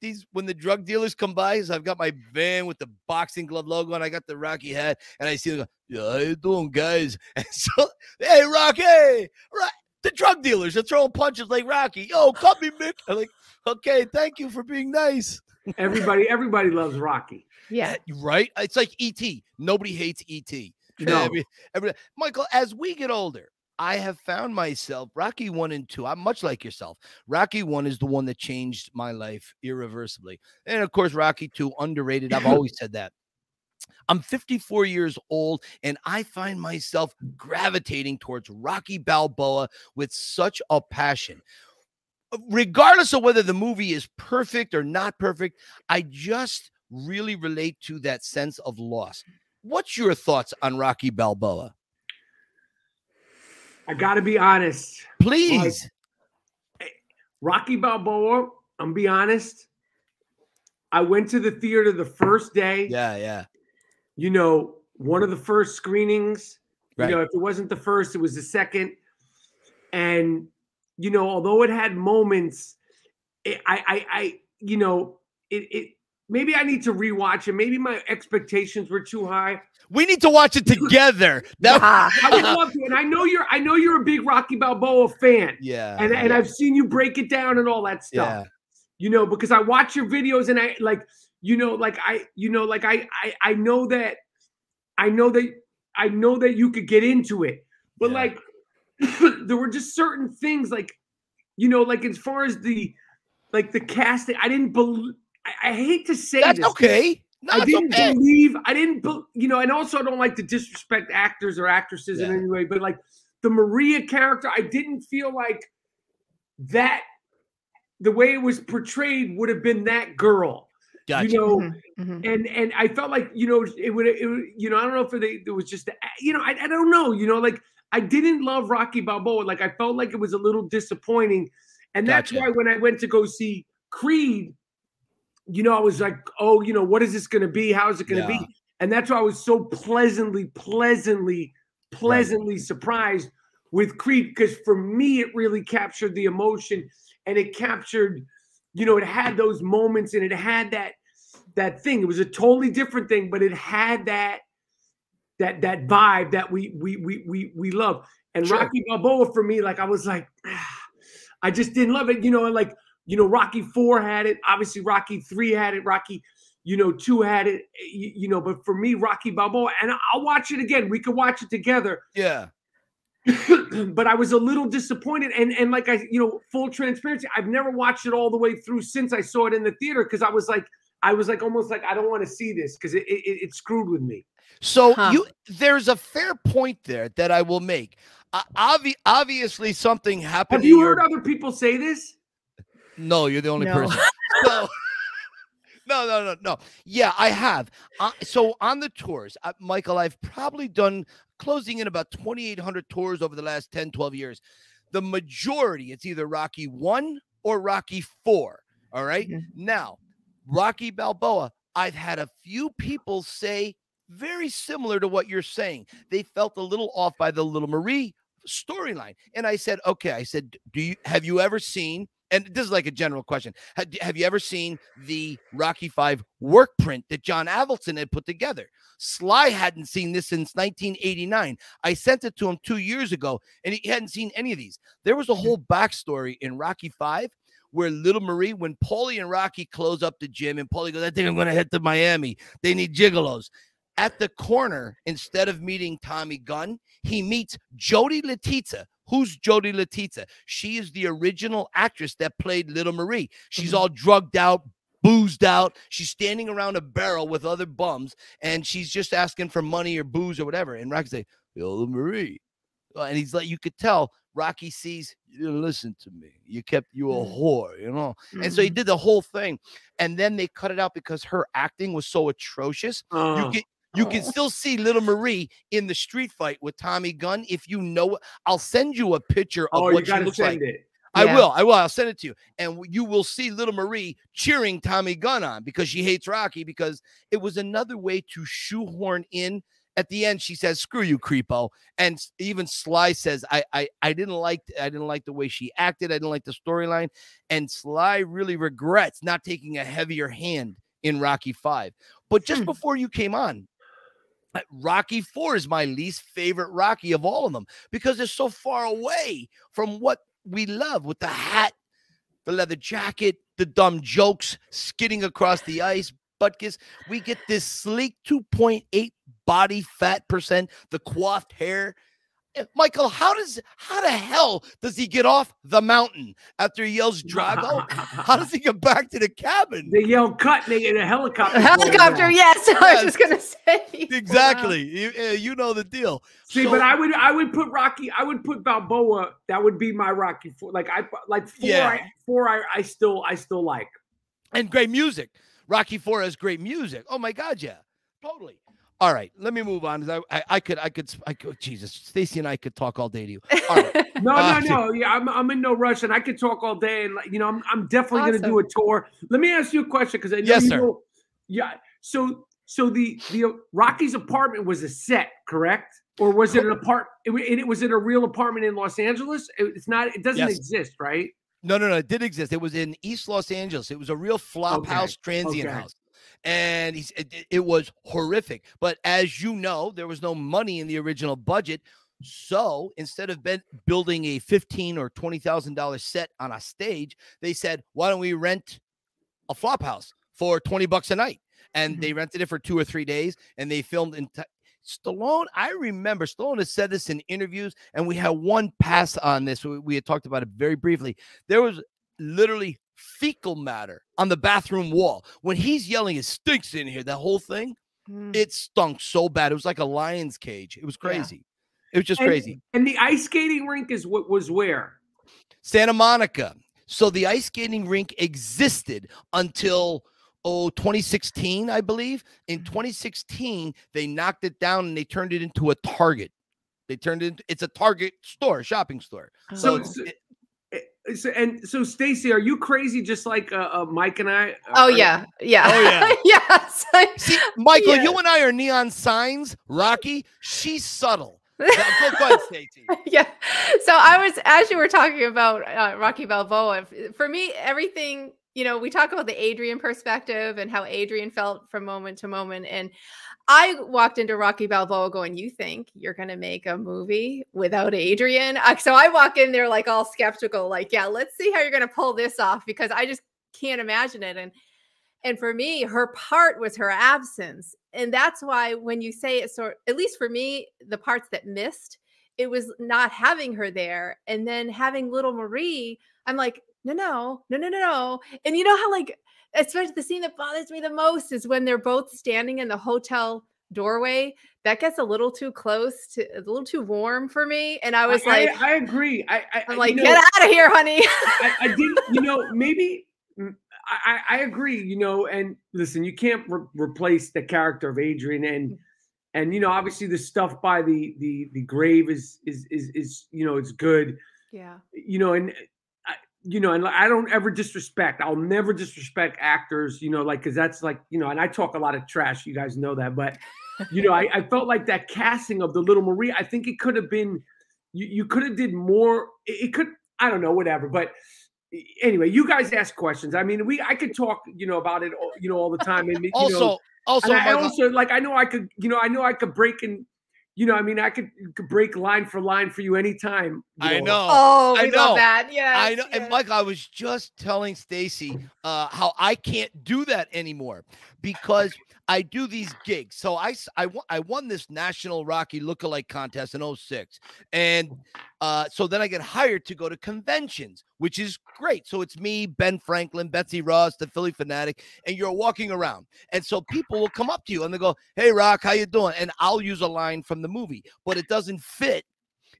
these when the drug dealers come by, so I've got my van with the boxing glove logo and I got the Rocky hat, and I see them go, Yeah, how you doing, guys? And so, hey, Rocky, right. The drug dealers are throwing punches like Rocky. Yo, cut me, Mick. I'm like, okay, thank you for being nice. Everybody, everybody loves Rocky. Yeah. Right? It's like ET. Nobody hates ET. No. Every, Michael, as we get older, I have found myself Rocky 1 and 2. I'm much like yourself. Rocky 1 is the one that changed my life irreversibly. And of course, Rocky 2 underrated. I've always said that. I'm 54 years old and I find myself gravitating towards Rocky Balboa with such a passion regardless of whether the movie is perfect or not perfect, I just really relate to that sense of loss. What's your thoughts on Rocky Balboa? I got to be honest. Please. Like, eh, Rocky Balboa, I'm be honest. I went to the theater the first day. Yeah, yeah. You know, one of the first screenings. Right. You know, if it wasn't the first, it was the second. And you know, although it had moments, it, I, I, I, you know, it, it maybe I need to rewatch it. Maybe my expectations were too high. We need to watch it together. That I would love to, and I know you're I know you're a big Rocky Balboa fan. Yeah. And and. I've seen you break it down and all that stuff. Yeah. You know, because I watch your videos and I like, you know, like I, you know, like I I I know that I know that I know that you could get into it. But yeah. like there were just certain things like, you know, like as far as the like the casting, I didn't believe I, I hate to say That's this. okay. No, I didn't okay. believe. I didn't, be, you know, and also I don't like to disrespect actors or actresses yeah. in any way, but like the Maria character, I didn't feel like that. The way it was portrayed would have been that girl. Gotcha. You know, mm-hmm, mm-hmm. and and I felt like you know it would it would you know I don't know if it, it was just you know I, I don't know you know like I didn't love Rocky Balboa like I felt like it was a little disappointing, and that's gotcha. why when I went to go see Creed, you know, I was like, oh, you know, what is this going to be? How is it going to yeah. be? And that's why I was so pleasantly, pleasantly, pleasantly right. surprised with Creed because for me, it really captured the emotion and it captured, you know, it had those moments and it had that that thing. It was a totally different thing, but it had that that that vibe that we we we we we love. And sure. Rocky Balboa for me, like I was like, ah, I just didn't love it, you know, like you know, Rocky Four had it. Obviously, Rocky Three had it. Rocky, you know, Two had it. You, you know, but for me, Rocky Balboa, and I'll watch it again. We could watch it together. Yeah. but I was a little disappointed, and and like I, you know, full transparency, I've never watched it all the way through since I saw it in the theater because I was like, I was like almost like I don't want to see this because it, it, it screwed with me. So huh. you there's a fair point there that I will make. Uh, obvi- obviously, something happened. Have you heard your... other people say this? No, you're the only no. person. no. no, no, no, no. Yeah, I have. Uh, so on the tours, uh, Michael, I've probably done closing in about 2,800 tours over the last 10, 12 years. The majority, it's either Rocky 1 or Rocky 4. All right? mm-hmm. Now, Rocky Balboa, I've had a few people say very similar to what you're saying. They felt a little off by the little Marie storyline. And I said, okay, I said, do you have you ever seen and this is like a general question. Have you ever seen the Rocky Five work print that John Avildsen had put together? Sly hadn't seen this since 1989. I sent it to him two years ago, and he hadn't seen any of these. There was a mm-hmm. whole backstory in Rocky Five where Little Marie, when Paulie and Rocky close up the gym, and Paulie goes, I think I'm going to head to Miami. They need gigolos. At the corner, instead of meeting Tommy Gunn, he meets Jodi Letizia, Who's Jodi Letizia? She is the original actress that played Little Marie. She's mm-hmm. all drugged out, boozed out. She's standing around a barrel with other bums, and she's just asking for money or booze or whatever. And Rocky's like, Little Marie. And he's like, you could tell Rocky sees, you listen to me. You kept you a mm. whore, you know? Mm-hmm. And so he mm-hmm. did the whole thing. And then they cut it out because her acting was so atrocious. Uh, you get you can still see little Marie in the street fight with Tommy Gunn. If you know, I'll send you a picture of oh, what she looks like. It. I yeah. will. I will. I'll send it to you. And you will see little Marie cheering Tommy Gunn on because she hates Rocky because it was another way to shoehorn in. At the end, she says, "Screw you, creepo." And even Sly says, "I, I, I didn't like, I didn't like the way she acted. I didn't like the storyline." And Sly really regrets not taking a heavier hand in Rocky Five. But just hmm. before you came on, Rocky 4 is my least favorite Rocky of all of them because it's so far away from what we love with the hat, the leather jacket, the dumb jokes, skidding across the ice, butt kiss. We get this sleek 2.8 body fat percent, the coiffed hair, Michael, how does how the hell does he get off the mountain after he yells Drago? how does he get back to the cabin? They yell cut and they get a helicopter. A helicopter, yes. yes. I was just gonna say exactly. You, uh, you, know the deal. See, so, but I would I would put Rocky. I would put Balboa. That would be my Rocky four. Like I like four. Yeah. I, four. I, I still I still like. And great music. Rocky Four has great music. Oh my God, yeah, totally. All right, let me move on. I, I, I could, I could, I could. Jesus, Stacy and I could talk all day to you. All right. no, uh, no, no. Yeah, I'm, I'm in no rush, and I could talk all day. And you know, I'm, I'm definitely awesome. going to do a tour. Let me ask you a question because I know yes, you sir. Know, yeah. So, so the the Rocky's apartment was a set, correct? Or was it an apartment? It, it was in a real apartment in Los Angeles. It's not. It doesn't yes. exist, right? No, no, no. It did exist. It was in East Los Angeles. It was a real flop okay. house, transient okay. house and he's it, it was horrific. But as you know, there was no money in the original budget. So instead of building a fifteen or twenty thousand dollar set on a stage, they said, "Why don't we rent a flop house for twenty bucks a night?" And mm-hmm. they rented it for two or three days, and they filmed in. T- Stallone, I remember Stallone has said this in interviews, and we had one pass on this. We, we had talked about it very briefly. There was literally fecal matter on the bathroom wall. When he's yelling, it stinks in here. That whole thing, mm. it stunk so bad. It was like a lion's cage. It was crazy. Yeah. It was just and, crazy. And the ice skating rink is what was where? Santa Monica. So the ice skating rink existed until oh 2016, I believe. In mm-hmm. 2016, they knocked it down and they turned it into a Target. They turned it into it's a Target store, shopping store. So, so it, so, and so, Stacy, are you crazy just like uh, uh, Mike and I? Oh yeah, yeah, oh yeah, yes. See, Michael, yeah. you and I are neon signs. Rocky, she's subtle. go, ahead, Stacy. yeah. So I was, as you were talking about uh, Rocky Balboa, for me, everything. You know, we talk about the Adrian perspective and how Adrian felt from moment to moment, and I walked into Rocky Balboa going, You think you're going to make a movie without Adrian? So I walk in there like all skeptical, like, Yeah, let's see how you're going to pull this off because I just can't imagine it. And and for me, her part was her absence. And that's why when you say it, sort at least for me, the parts that missed, it was not having her there. And then having little Marie, I'm like, no, no, no, no, no, no. And you know how like especially the scene that bothers me the most is when they're both standing in the hotel doorway. That gets a little too close to a little too warm for me and i was I, like i, I agree. I, I am like know, get out of here honey. I, I did you know maybe mm, I, I agree you know and listen you can't re- replace the character of adrian and mm. and you know obviously the stuff by the the the grave is is is is you know it's good. Yeah. You know and you know, and I don't ever disrespect. I'll never disrespect actors, you know, like because that's like, you know, and I talk a lot of trash. You guys know that, but you know, I, I felt like that casting of the little Marie. I think it could have been, you, you could have did more. It, it could, I don't know, whatever. But anyway, you guys ask questions. I mean, we, I could talk, you know, about it, you know, all the time. And also, know, also, I, I also like I know I could, you know, I know I could break in you know, I mean, I could, could break line for line for you anytime. You know. I know. Oh, I know that. Yeah. I know. Yes. And Mike, I was just telling Stacy uh, how I can't do that anymore because I do these gigs. So I, I, I won this national Rocky lookalike contest in 06. And uh, so then I get hired to go to conventions, which is great. So it's me, Ben Franklin, Betsy Ross, the Phillie Phanatic, and you're walking around. And so people will come up to you and they go, Hey, Rock, how you doing? And I'll use a line from the movie, but it doesn't fit.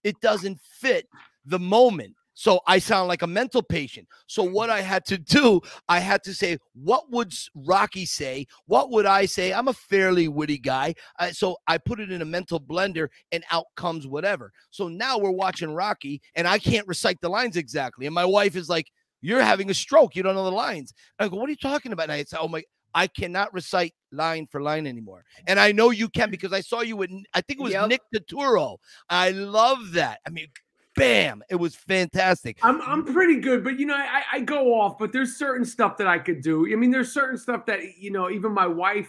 It doesn't fit the moment. So I sound like a mental patient. So what I had to do, I had to say, what would Rocky say? What would I say? I'm a fairly witty guy. Uh, so I put it in a mental blender and out comes whatever. So now we're watching Rocky and I can't recite the lines exactly. And my wife is like, you're having a stroke. You don't know the lines. I go, what are you talking about? And I say, oh my, I cannot recite line for line anymore. Hm. And I know you can because I saw you with, I think it was yep. Nick Turturro. I love that. I mean, bam, it was fantastic. I'm I'm pretty good, but you know, I, I go off, but there's certain stuff that I could do. I mean, there's certain stuff that you know, even my wife,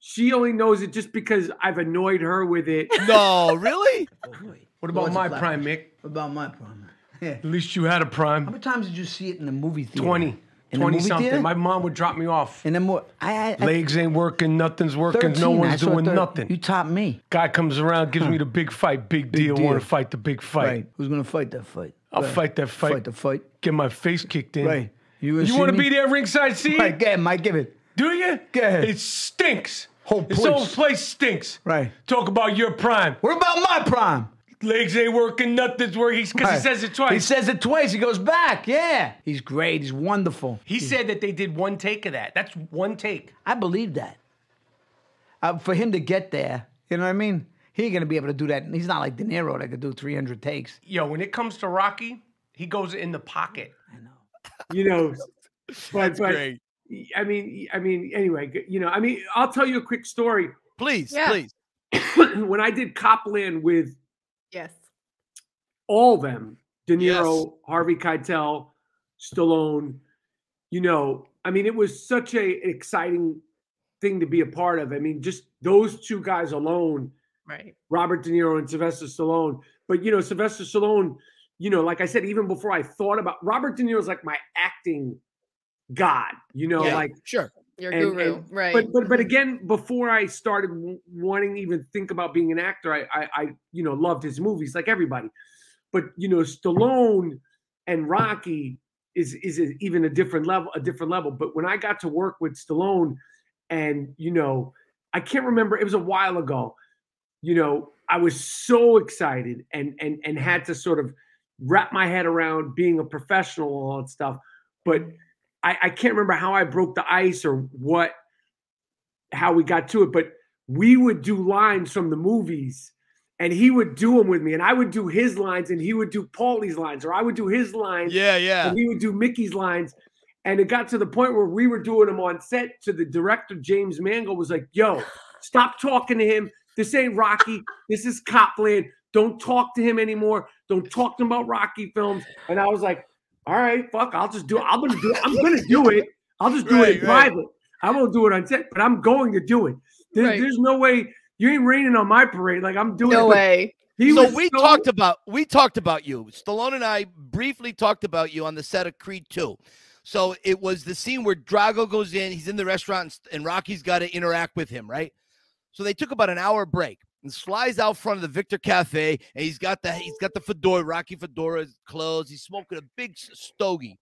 she only knows it just because I've annoyed her with it. No, really? what about my prime, Mick? What about my prime? Yeah. At least you had a prime. How many times did you see it in the movie theater? Twenty. In 20 something. Theater? My mom would drop me off. And then more. I, I, Legs ain't working, nothing's working, 13, no one's doing nothing. You taught me. Guy comes around, gives huh. me the big fight, big, big deal, deal. want to fight the big fight. Right. Who's going to fight that fight? I'll right. fight that fight. Fight the fight. Get my face kicked in. Right. You, you want to be there ringside seat? Right, ahead, Mike, give it. Do you? Go ahead. It stinks. Whole place. This whole place stinks. Right. Talk about your prime. What about my prime? Legs ain't working, nothing's working. Because right. he says it twice. He says it twice. He goes back. Yeah. He's great. He's wonderful. He He's... said that they did one take of that. That's one take. I believe that. Uh, for him to get there, you know what I mean? He ain't going to be able to do that. He's not like De Niro that could do 300 takes. Yo, when it comes to Rocky, he goes in the pocket. I know. You know, but, but great. I mean, I mean, anyway, you know, I mean, I'll tell you a quick story. Please, yeah. please. when I did Cop Land with Yes. All of them. De Niro, yes. Harvey Keitel, Stallone. You know, I mean, it was such a exciting thing to be a part of. I mean, just those two guys alone. Right. Robert De Niro and Sylvester Stallone. But you know, Sylvester Stallone, you know, like I said, even before I thought about Robert De Niro is like my acting god, you know, yeah, like sure. Your and, guru, and, right? But but but again, before I started wanting to even think about being an actor, I, I I you know loved his movies like everybody. But you know, Stallone and Rocky is is a, even a different level, a different level. But when I got to work with Stallone, and you know, I can't remember. It was a while ago. You know, I was so excited and and and had to sort of wrap my head around being a professional and all that stuff. But I, I can't remember how I broke the ice or what, how we got to it, but we would do lines from the movies and he would do them with me and I would do his lines and he would do Paulie's lines or I would do his lines. Yeah, yeah. And he would do Mickey's lines. And it got to the point where we were doing them on set to the director, James Mangold was like, yo, stop talking to him. This ain't Rocky. This is Cop Land. Don't talk to him anymore. Don't talk to him about Rocky films. And I was like, all right, fuck, I'll just do it. I'm gonna do it. I'm gonna do it. I'll just do right, it in right. private. I won't do it on set, but I'm going to do it. There's, right. there's no way you ain't raining on my parade. Like I'm doing no it. way. so we so- talked about we talked about you. Stallone and I briefly talked about you on the set of Creed 2. So it was the scene where Drago goes in, he's in the restaurant, and Rocky's got to interact with him, right? So they took about an hour break and flies out front of the Victor Cafe, and he's got the he's got the fedora, Rocky fedora clothes. He's smoking a big stogie,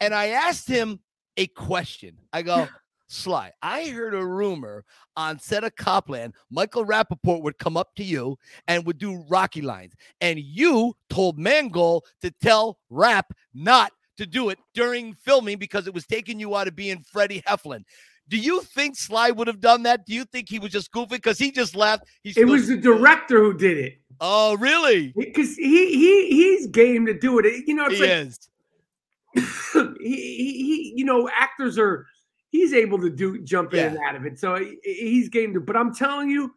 and I asked him a question. I go, Sly, I heard a rumor on set of Cop Land, Michael Rapaport would come up to you and would do Rocky lines, and you told Mangold to tell Rap not to do it during filming because it was taking you out of being Freddie Heflin. Do you think Sly would have done that? Do you think he was just goofing because he just laughed? He's it was the director who did it. Oh, really? Because he he he's game to do it. You know, it's he like, is. he, he, he you know actors are he's able to do jump in yeah. and out of it. So he's game to. But I'm telling you,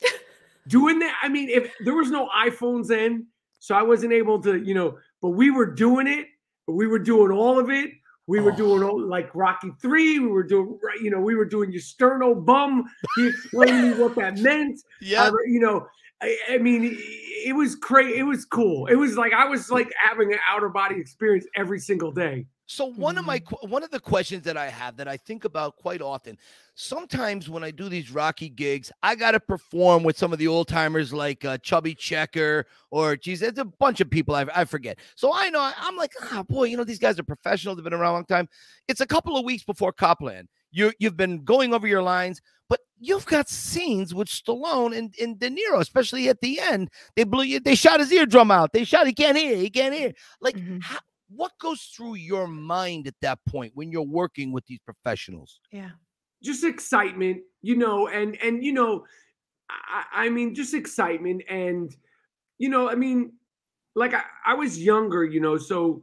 doing that. I mean, if there was no iPhones then, so I wasn't able to, you know. But we were doing it. We were doing all of it. We were oh. doing like Rocky Three. We were doing, you know, we were doing your sterno bum. He explained me what that meant. Yeah, you know, I, I mean, it was crazy. It was cool. It was like I was like having an outer body experience every single day. So one mm-hmm. of my mm-hmm. one of the questions that I have that I think about quite often, sometimes when I do these Rocky gigs, I got to perform with some of the old timers like uh, Chubby Checker or geez, there's a bunch of people I, I forget. So I know I'm like, ah, oh, boy, you know these guys are professional. They've been around a long time. It's a couple of weeks before Cop Land. You you've been going over your lines, but you've got scenes with Stallone and, and De Niro, especially at the end. They blew you. They shot his eardrum out. They shot. He can't hear. He can't hear. Like mm-hmm. how, what goes through your mind at that point when you're working with these professionals? Yeah. Just excitement, you know, and and you know, I, I mean, just excitement, and you know, I mean, like I, I was younger, you know, so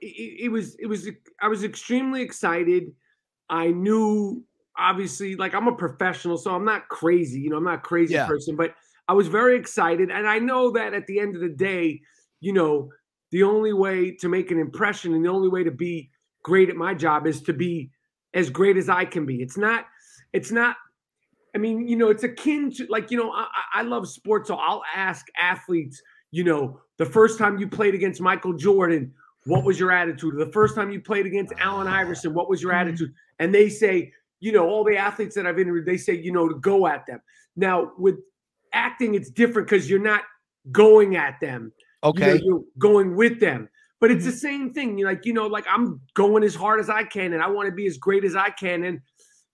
it, it was it was I was extremely excited. I knew obviously like I'm a professional, so I'm not crazy, you know, I'm not crazy yeah. person, but I was very excited, and I know that at the end of the day, you know, the only way to make an impression and the only way to be great at my job is to be as great as I can be. It's not, it's not, I mean, you know, it's akin to like, you know, I, I love sports. So I'll ask athletes, you know, the first time you played against Michael Jordan, what was your attitude? The first time you played against Allen Iverson, what was your mm-hmm. attitude? And they say, you know, all the athletes that I've interviewed, they say, you know, to go at them. Now with acting, it's different because you're not going at them. Okay. You are going with them. But it's mm-hmm. the same thing. You're like, you know, like I'm going as hard as I can and I want to be as great as I can. And,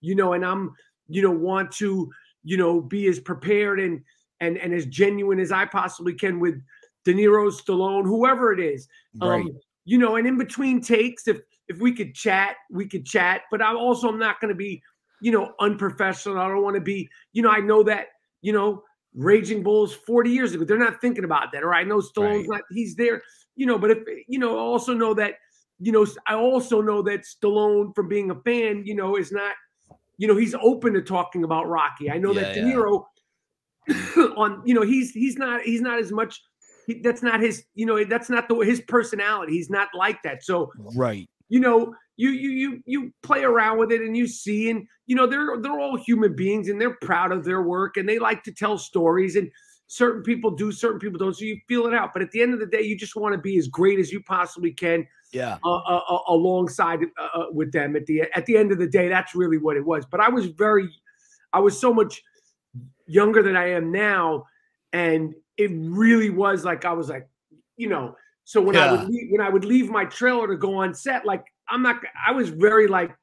you know, and I'm, you know, want to, you know, be as prepared and and and as genuine as I possibly can with De Niro, Stallone, whoever it is. Right. Um, you know, and in between takes, if if we could chat, we could chat. But I also I'm not gonna be, you know, unprofessional. I don't want to be, you know, I know that, you know, Raging Bulls 40 years ago. They're not thinking about that. Or I know Stallone's right. not, he's there, you know, but if, you know, also know that, you know, I also know that Stallone, from being a fan, you know, is not, you know, he's open to talking about Rocky. I know yeah, that De Niro, yeah. on, you know, he's, he's not, he's not as much, he, that's not his, you know, that's not the, his personality. He's not like that. So, right. You know, you you you you play around with it and you see and you know they're they're all human beings and they're proud of their work and they like to tell stories and certain people do certain people don't so you feel it out. But at the end of the day you just want to be as great as you possibly can yeah. uh, uh, uh, alongside uh, uh, with them at the at the end of the day that's really what it was. But i was very i was so much younger than i am now and it really was like i was like you know so when yeah. i would leave, when i would leave my trailer to go on set like I'm not. I was very like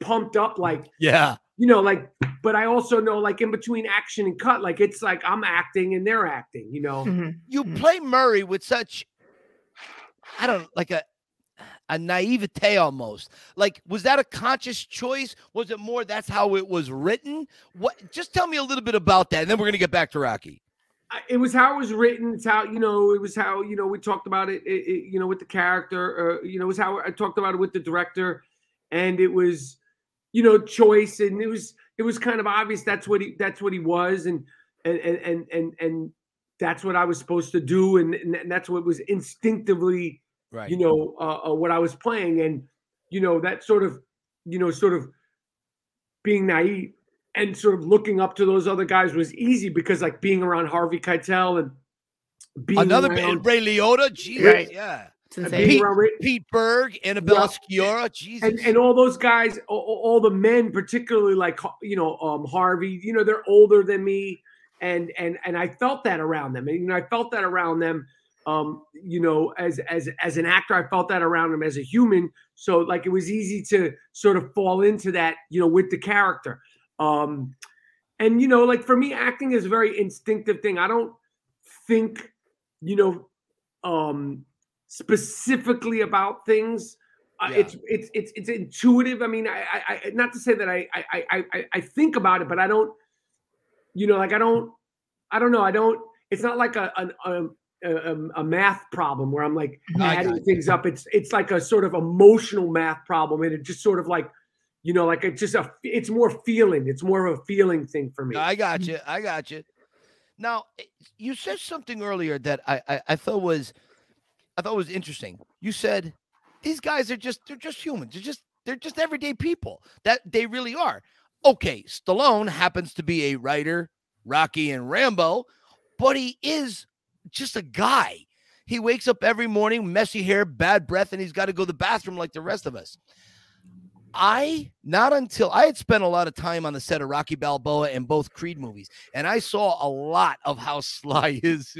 pumped up, like yeah, you know, like. But I also know, like in between action and cut, like it's like I'm acting and they're acting. You know, mm-hmm. you mm-hmm. play Murray with such, I don't like a a naivete almost. Like, was that a conscious choice? Was it more that's how it was written? What? Just tell me a little bit about that, and then we're gonna get back to Rocky it was how it was written. It's how you know it was how you know we talked about it. it, it you know with the character. Uh, you know it was how I talked about it with the director, and it was you know choice, and it was it was kind of obvious that's what he that's what he was, and and and and and that's what I was supposed to do, and, and that's what was instinctively right. you know uh, uh, what I was playing, and you know that sort of you know sort of being naive and sort of looking up to those other guys was easy because like being around Harvey Keitel and being another around, Ray Liotta, geez, right. yeah. Pete, Pete, Berg, Annabelle yeah. Sciorra, Jesus, and, and, all those guys, all, all, the men, particularly like you know um, Harvey, you know they're older than me, and and and I felt that around them, and you know I felt that around them, um, you know as as as an actor, I felt that around them as a human, so like it was easy to sort of fall into that, you know, with the character. Um, and you know, like for me, acting is a very instinctive thing. I don't think, you know, um, specifically about things. Uh. It's it's it's it's intuitive. I mean, I, I not to say that I I I I think about it, but I don't. You know, like I don't. I don't know. I don't. It's not like a a, a, a math problem where I'm like adding things up. It's it's like a sort of emotional math problem, and it just sort of like you know, like it's just a, it's more feeling. It's more of a feeling thing for me. I got you. I got you. Now, eh, you said something earlier that I, I, I thought was, I thought was interesting. You said these guys are just, they're just humans. They're just, they're just everyday people. That they really are. Okay, Stallone happens to be a writer, Rocky and Rambo, but he is just a guy. He wakes up every morning, messy hair, bad breath, and he's got to go to the bathroom like the rest of us. I not until I had spent a lot of time on the set of Rocky Balboa and both Creed movies, and I saw a lot of how Sly is.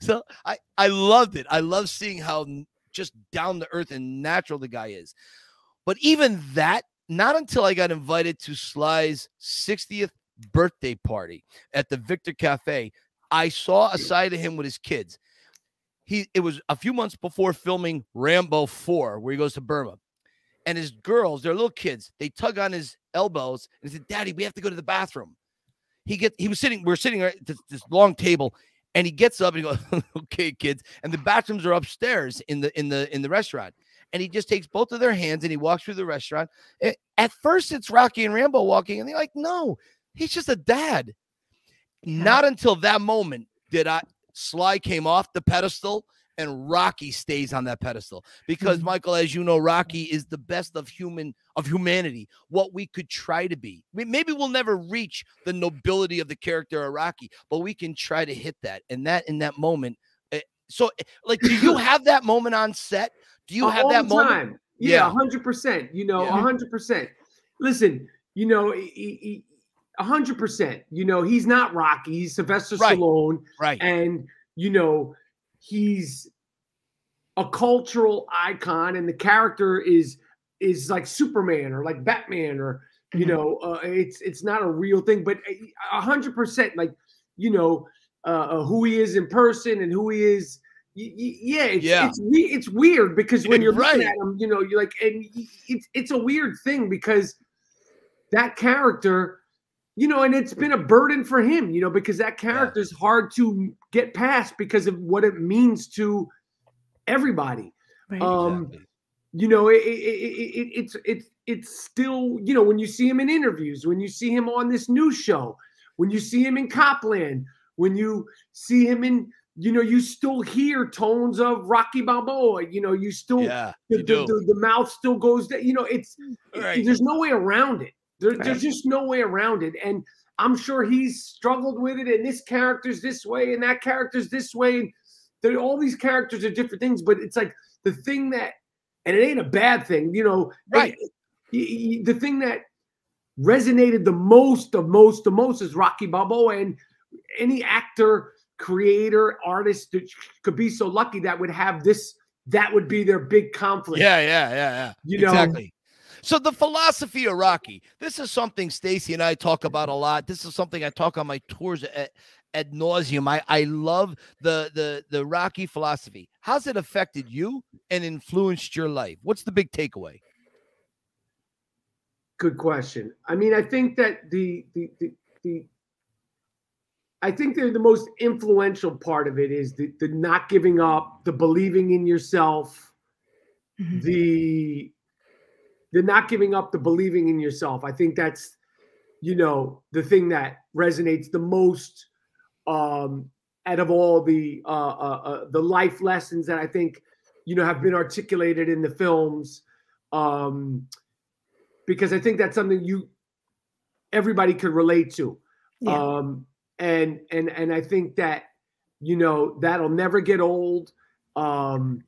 so I I loved it. I love seeing how just down to earth and natural the guy is. But even that, not until I got invited to Sly's 60th birthday party at the Victor Cafe, I saw a side of him with his kids. He it was a few months before filming Rambo 4, where he goes to Burma. And his girls, they're little kids, they tug on his elbows and he said, Daddy, we have to go to the bathroom. He get he was sitting, we are sitting at this, this long table, and he gets up and he goes, Okay, kids. And the bathrooms are upstairs in the in the in the restaurant. And he just takes both of their hands and he walks through the restaurant. At first, it's Rocky and Rambo walking, and they're like, No, he's just a dad. Not until that moment did I Sly came off the pedestal and Rocky stays on that pedestal because mm-hmm. Michael, as you know, Rocky is the best of human of humanity. What we could try to be. Maybe we'll never reach the nobility of the character of Rocky, but we can try to hit that. And that in that moment. Eh, so, eh, like, do you have that moment on set? Do you have that moment? Time. Yeah, hundred percent. You know, hundred yeah. percent. Listen, you know, hundred percent. You know, he's not Rocky. He's Sylvester right. Stallone, right? And you know, he's a cultural icon, and the character is is like Superman or like Batman or you mm-hmm. know, uh, it's it's not a real thing, but a hundred percent, like you know, uh, uh, who he is in person and who he is. Y- y- yeah, it's, yeah. It's, it's weird because when you're right. looking at him, you know, you're like, and it's it's a weird thing because that character you know, and it's been a burden for him, you know, because that character is yeah. hard to get past because of what it means to everybody. Right. Um, exactly. you know, it, it, it, it's it's it's still, you know, when you see him in interviews, when you see him on this new show, when you see him in Cop Land, when you see him in you know, you still hear tones of Rocky Balboa. You know, you still yeah, the, the, the, the, mouth still goes there. You know, it's right. there's no way around it. There, right. There's just no way around it. And I'm sure he's struggled with it. And this character's this way, and that character's this way. And all these characters are different things, but it's like the thing that, and it ain't a bad thing, you know. Right. It, the thing that resonated the most, the most, the most is Rocky Balboa, and any actor, creator, artist that could be so lucky that would have this. That would be their big conflict. Yeah, yeah, yeah, yeah. You know, exactly. So the philosophy of Rocky, this is something Stacy and I talk about a lot. This is something I talk on my tours at, ad nauseum. I, I love the the the Rocky philosophy. How's it affected you and influenced your life? What's the big takeaway? Good question. I mean, I think that the the the, the I think the, the most influential part of it is the, the not giving up, the believing in yourself, mm-hmm. the the not giving up, the believing in yourself. I think that's, you know, the thing that resonates the most um, out of all the uh, uh, uh, the life lessons that I think, you know, have been articulated in the films. Um, because I think that's something you everybody could relate to. Yeah. Um, and and and I think that you know that'll never get old. Um,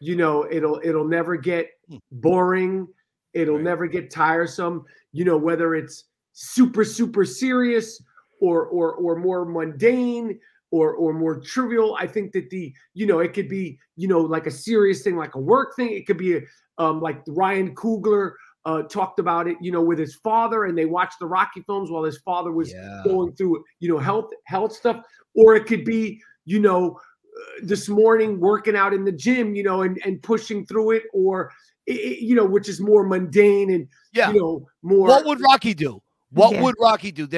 you know, it'll it'll never get hmm. boring. It'll right. never get tiresome. You know, whether it's super, super serious or or or more mundane or or more trivial. I think that the, you know, it could be, you know, like a serious thing, like a work thing. It could be a, um, like Ryan Coogler uh, talked about it, you know, with his father, and they watched the Rocky films while his father was yeah. going through, you know, health health stuff. Or it could be, you know, uh, this morning working out in the gym, you know, and and pushing through it, or it, you know, which is more mundane and yeah. you know more. What would Rocky do? What yeah. would Rocky do?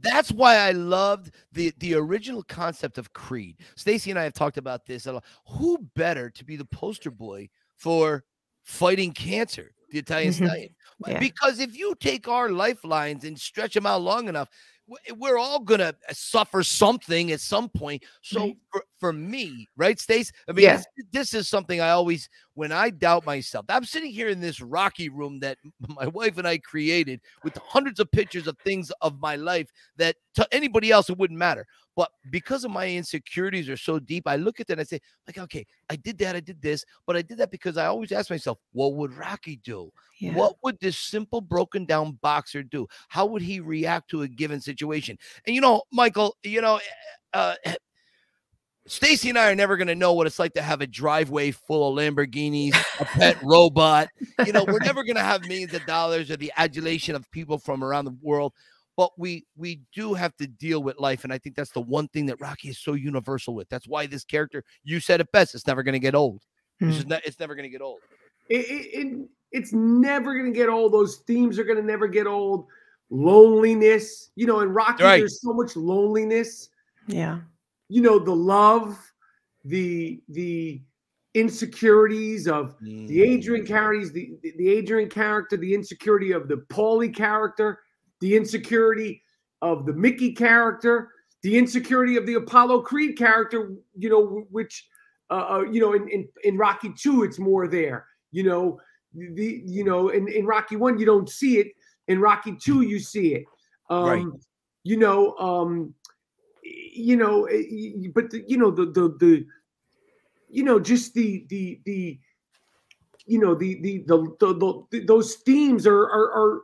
That's why I loved the the original concept of Creed. Stacy and I have talked about this a lot. Who better to be the poster boy for fighting cancer? The Italian mm-hmm. stallion. Yeah. Because if you take our lifelines and stretch them out long enough, Eh, we're all gonna eh, suffer something at some point. So mm-hmm. for, for me, right, Stace? I mean, yeah. this, this, is something I always, when I doubt myself, I'm sitting here in this rocky room that my wife and I created with hundreds of pictures of things of my life that to anybody else it wouldn't matter. But because of my insecurities are so deep, I look at that and I say, like, okay, I did that, I did this, but I did that because I always ask myself, what would Rocky do? Yeah. What would this simple broken down boxer do? How would he react to a given situation? And you know, Michael, you know, uh, Stacy and I are never going to know what it's like to have a driveway full of Lamborghinis, a pet robot. You know, we're never going to have millions of dollars or the adulation of people from around the world. But we we do have to deal with life, and I think that's the one thing that Rocky is so universal with. That's why this character, you said it best, it's never going to get old. Hmm. It's, ne- it's never going to get old. It, it, it's never going to get old. Those themes are going to never get old. Loneliness, you know, in Rocky, right. there's so much loneliness. Yeah you know the love the the insecurities of mm. the adrian characters the, the adrian character the insecurity of the paulie character the insecurity of the mickey character the insecurity of the apollo creed character you know which uh, uh you know in, in in rocky 2 it's more there you know the you know in, in rocky 1 you don't see it in rocky 2 you see it um right. you know um you know, eh, but the, you know the the the you know just the the the you know the the the, the, the those themes are, are are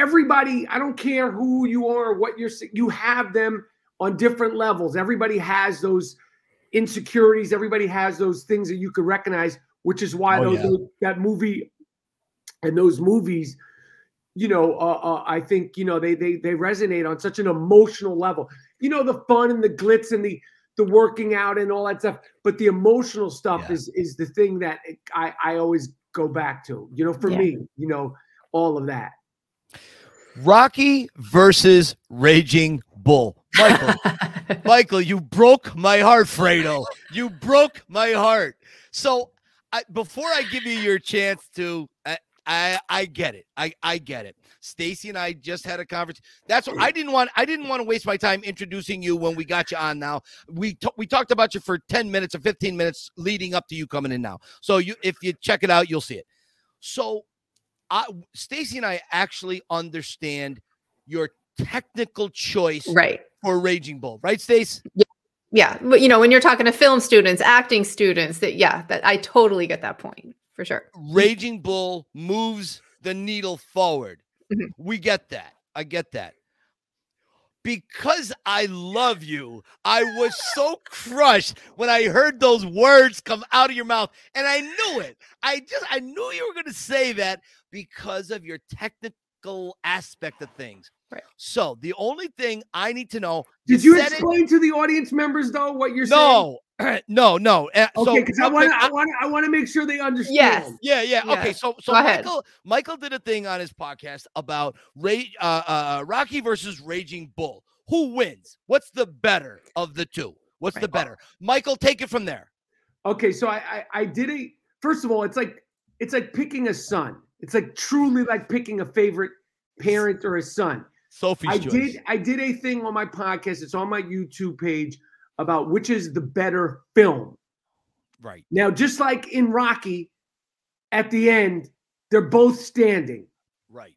everybody. I don't care who you are, what you're you have them on different levels. Everybody has those insecurities. Everybody has those things that you could recognize, which is why oh, those, yeah. that movie and those movies you know, uh, uh, I think you know they they they resonate on such an emotional level you know the fun and the glitz and the the working out and all that stuff but the emotional stuff yeah. is is the thing that i i always go back to you know for yeah. me you know all of that rocky versus raging bull michael michael you broke my heart fredo you broke my heart so I, before i give you your chance to I I get it. I I get it. Stacy and I just had a conference. That's what I didn't want. I didn't want to waste my time introducing you when we got you on. Now we t- we talked about you for ten minutes or fifteen minutes leading up to you coming in. Now, so you if you check it out, you'll see it. So, I Stacy and I actually understand your technical choice, right, for Raging Bull, right, Stace? Yeah. Yeah, but you know, when you're talking to film students, acting students, that yeah, that I totally get that point for sure. Raging Bull moves the needle forward. Mm-hmm. We get that. I get that. Because I love you, I was so crushed when I heard those words come out of your mouth. And I knew it. I just, I knew you were going to say that because of your technical aspect of things. Right. So the only thing I need to know. Did you explain it, to the audience members though what you're no, saying? No, no, no. Okay, because so, I want to, I want, I want to make sure they understand. Yes. Yeah, yeah. Yes. Okay, so so Go Michael, ahead. Michael did a thing on his podcast about Ray, uh, uh, Rocky versus Raging Bull. Who wins? What's the better of the two? What's right. the better? Michael, take it from there. Okay, so I, I I did a. First of all, it's like it's like picking a son. It's like truly like picking a favorite parent or a son. Sophie's I choice. did I did a thing on my podcast. It's on my YouTube page about which is the better film. Right. Now, just like in Rocky, at the end, they're both standing. Right.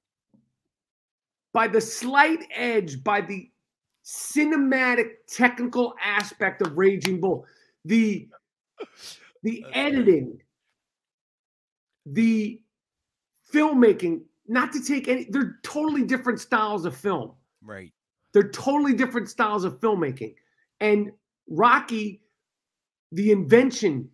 By the slight edge, by the cinematic technical aspect of Raging Bull, the the editing, the filmmaking, not to take any, they're totally different styles of film. Right. They're totally different styles of filmmaking. And Rocky, the invention,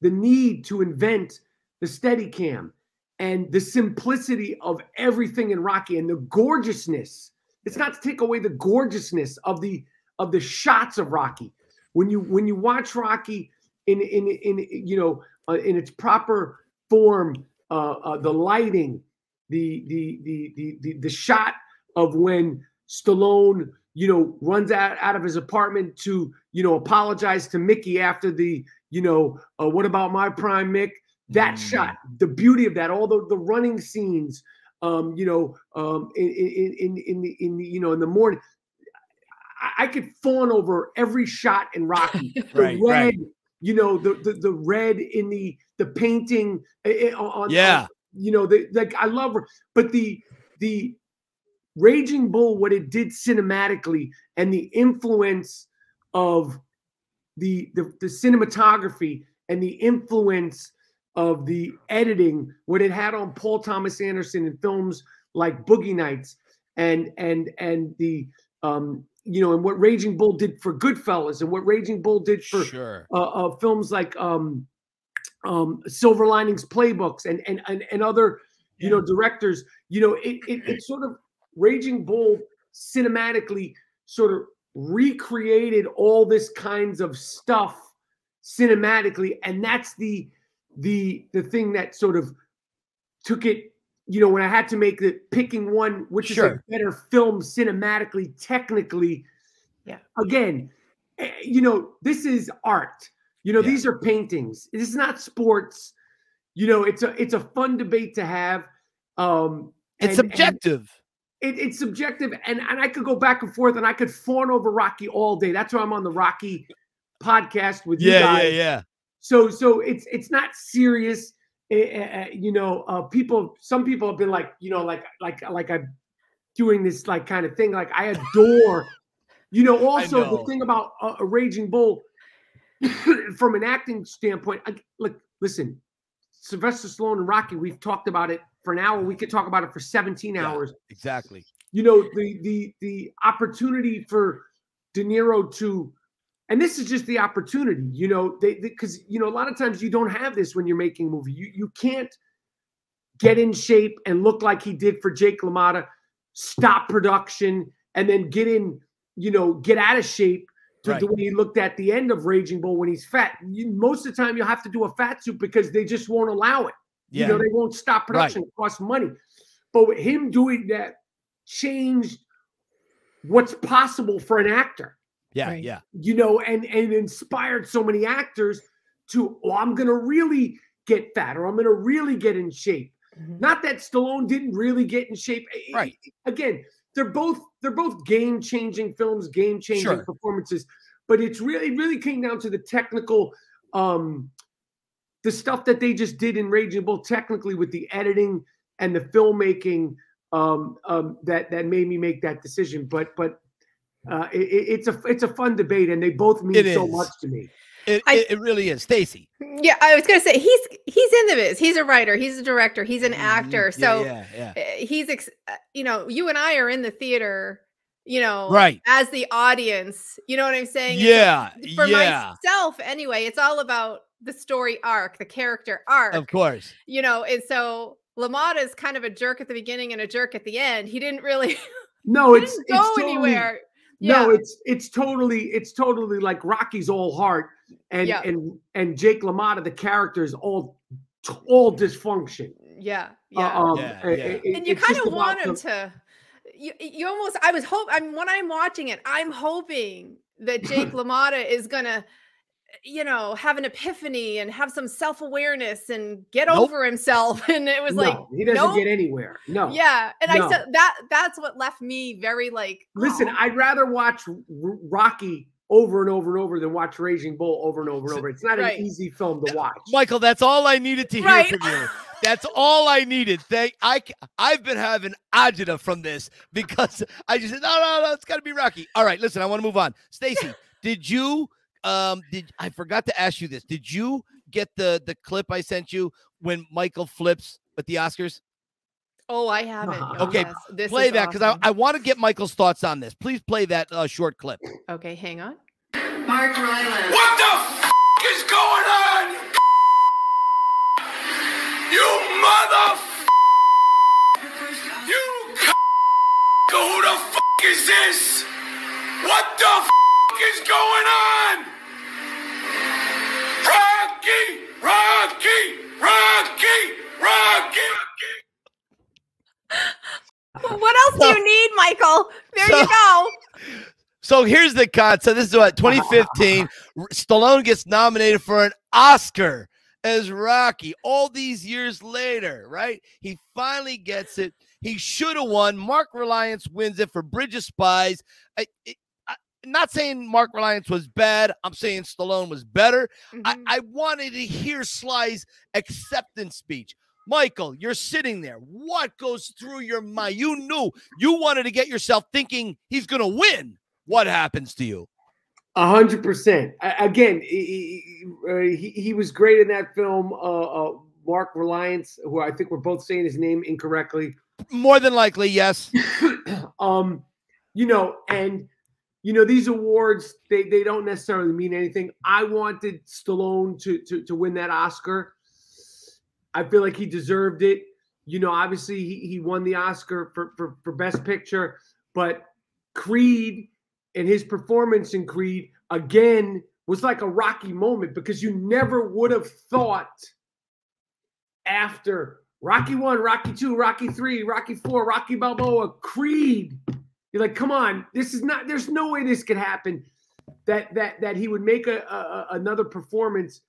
the need to invent the Steadicam and the simplicity of everything in Rocky and the gorgeousness. It's not to take away the gorgeousness of the of the shots of Rocky. When you when you watch Rocky in in in you know uh, in its proper form, uh, uh, the lighting, the the the the the, the shot of when Stallone, you know, runs out, out of his apartment to, you know, apologize to Mickey after the, you know, uh, what about my prime Mick? That mm. shot, the beauty of that, all the, the running scenes, um, you know, um, in, in, in, in, the, in the, you know, in the morning. I, I could fawn over every shot in Rocky. The right, red, right. you know, the, the, the red in the, the painting eh, eh, on, yeah. On, you know, the, like I love her, but the the Raging Bull, what it did cinematically, and the influence of the, the the cinematography and the influence of the editing, what it had on Paul Thomas Anderson in films like Boogie Nights and and and the um you know and what Raging Bull did for Goodfellas and what Raging Bull did for sure. uh, uh, films like um um Silver Linings Playbooks and and and, and other you know directors you know it, it it sort of Raging Bull cinematically sort of recreated all this kinds of stuff cinematically and that's the the the thing that sort of took it you know when i had to make the picking one which sure. is a better film cinematically technically. Yeah. Again eh, you know this is art. You know yeah. these are paintings. This is not sports. You know it's a it's a fun debate to have um it's and, subjective. and it, it's subjective and and i could go back and forth and i could fawn over rocky all day that's why i'm on the rocky podcast with yeah, you guys yeah yeah so so it's it's not serious. Uh, you know, uh, people. Some people have been like, you know, like like like I'm doing this like kind of thing. Like I adore. you know, also know. the thing about uh, a raging bull from an acting standpoint. I, like, listen, Sylvester Stallone and Rocky. We've talked about it for an hour. We could talk about it for 17 yeah, hours. Exactly. You know, the the the opportunity for De Niro to and this is just the opportunity you know they because you know a lot of times you don't have this when you're making a movie you you can't get in shape and look like he did for jake lamotta stop production and then get in you know get out of shape to right. the way he looked at the end of raging bull when he's fat you, most of the time you'll have to do a fat suit because they just won't allow it yeah. you know they won't stop production right. it costs money but with him doing that changed what's possible for an actor yeah, right. yeah. You know, and and inspired so many actors to, oh, I'm gonna really get fat or I'm gonna really get in shape. Mm-hmm. Not that Stallone didn't really get in shape. Right. Again, they're both they're both game changing films, game changing sure. performances. But it's really really came down to the technical, um, the stuff that they just did in Raging Bull technically with the editing and the filmmaking um, um, that that made me make that decision. But but uh, it, it's a it's a fun debate, and they both mean so much to me. It, I, it really is, Stacy. Yeah, I was gonna say he's he's in the biz. He's a writer. He's a director. He's an mm-hmm. actor. So yeah, yeah, yeah. Eh, he's ex- uh, you know you and I are in the theater. You know, right as the audience. You know what I'm saying? Yeah. So for yeah. myself, anyway, it's all about the story arc, the character arc. Of course. You know, and so LaMotta is kind of a jerk at the beginning and a jerk at the end. He didn't really. No, it's go it's totally, anywhere. No, it's it's totally it's totally like Rocky's all heart and yeah. and and Jake LaMotta, the character is all all dysfunction. Yeah, yeah. Uh, um, yeah, yeah. It, and you kind of want him the, to. You, you almost. I was hope. I'm when I'm watching it. I'm hoping that Jake LaMotta is gonna you know, have an epiphany and have some self awareness and get nope. over himself. And it was no, like he doesn't nope. get anywhere. No. Yeah, and no. I said that that's what left me very like. Listen, oh. I'd rather watch R- Rocky over and over and over than watch Raging Bull over and over and over. It's not right. an easy film to watch. Michael, that's all I needed to hear right. from you. That's all I needed. Thank I. I've been having agita from this because I just said no, no, no. It's got to be Rocky. All right, listen. I want to move on. Stacy, did you um, did I forgot to ask you this? Did you get the the clip I sent you when Michael flips at the Oscars? Oh, I haven't. Oh, okay, yes. play that because awesome. I, I want to get Michael's thoughts on this. Please play that uh, short clip. Okay, hang on. Mark Rylance. What the f- is going on? You mother. You c- who the f- is this? What the f- is going on? Rocky, Rocky, Rocky, Rocky. What else do you need, Michael? There so, you go. So here's the cut. So this is what 2015. Stallone gets nominated for an Oscar as Rocky. All these years later, right? He finally gets it. He should have won. Mark Reliance wins it for Bridge of Spies. I, it, not saying Mark Reliance was bad. I'm saying Stallone was better. Mm-hmm. I, I wanted to hear Sly's acceptance speech. Michael, you're sitting there. What goes through your mind? You knew you wanted to get yourself thinking he's going to win. What happens to you? A hundred percent. Again, he, he, he, was great in that film. Uh, uh, Mark Reliance, who I think we're both saying his name incorrectly. More than likely, yes. um, you know, and you know these awards they they don't necessarily mean anything. I wanted Stallone to to to win that Oscar. I feel like he deserved it. You know, obviously he, he won the Oscar for, for for Best Picture, but Creed and his performance in Creed again was like a rocky moment because you never would have thought after Rocky one, Rocky two, Rocky three, Rocky four, Rocky Balboa, Creed. You're like, come on, this is not. There's no way this could happen. That that that he would make a, a another performance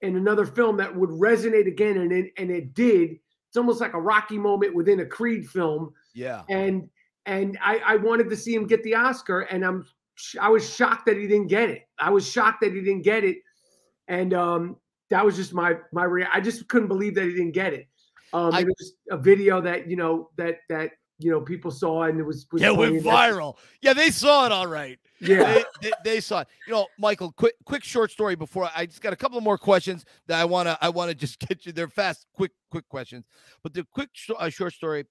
in another film that would resonate again, and it, and it did. It's almost like a Rocky moment within a Creed film. Yeah. And and I, I wanted to see him get the Oscar, and I'm I was shocked that he didn't get it. I was shocked that he didn't get it, and um, that was just my my rea- I just couldn't believe that he didn't get it. Um, I, it was a video that you know that that you know people saw, and it was, was yeah, went viral. Yeah, they saw it all right. Yeah, they, they, they, saw it. You know, Michael, quick quick short story before I just got a couple more questions that I wanna I wanna just get you. They're fast, quick quick questions, but the quick sh- uh, short story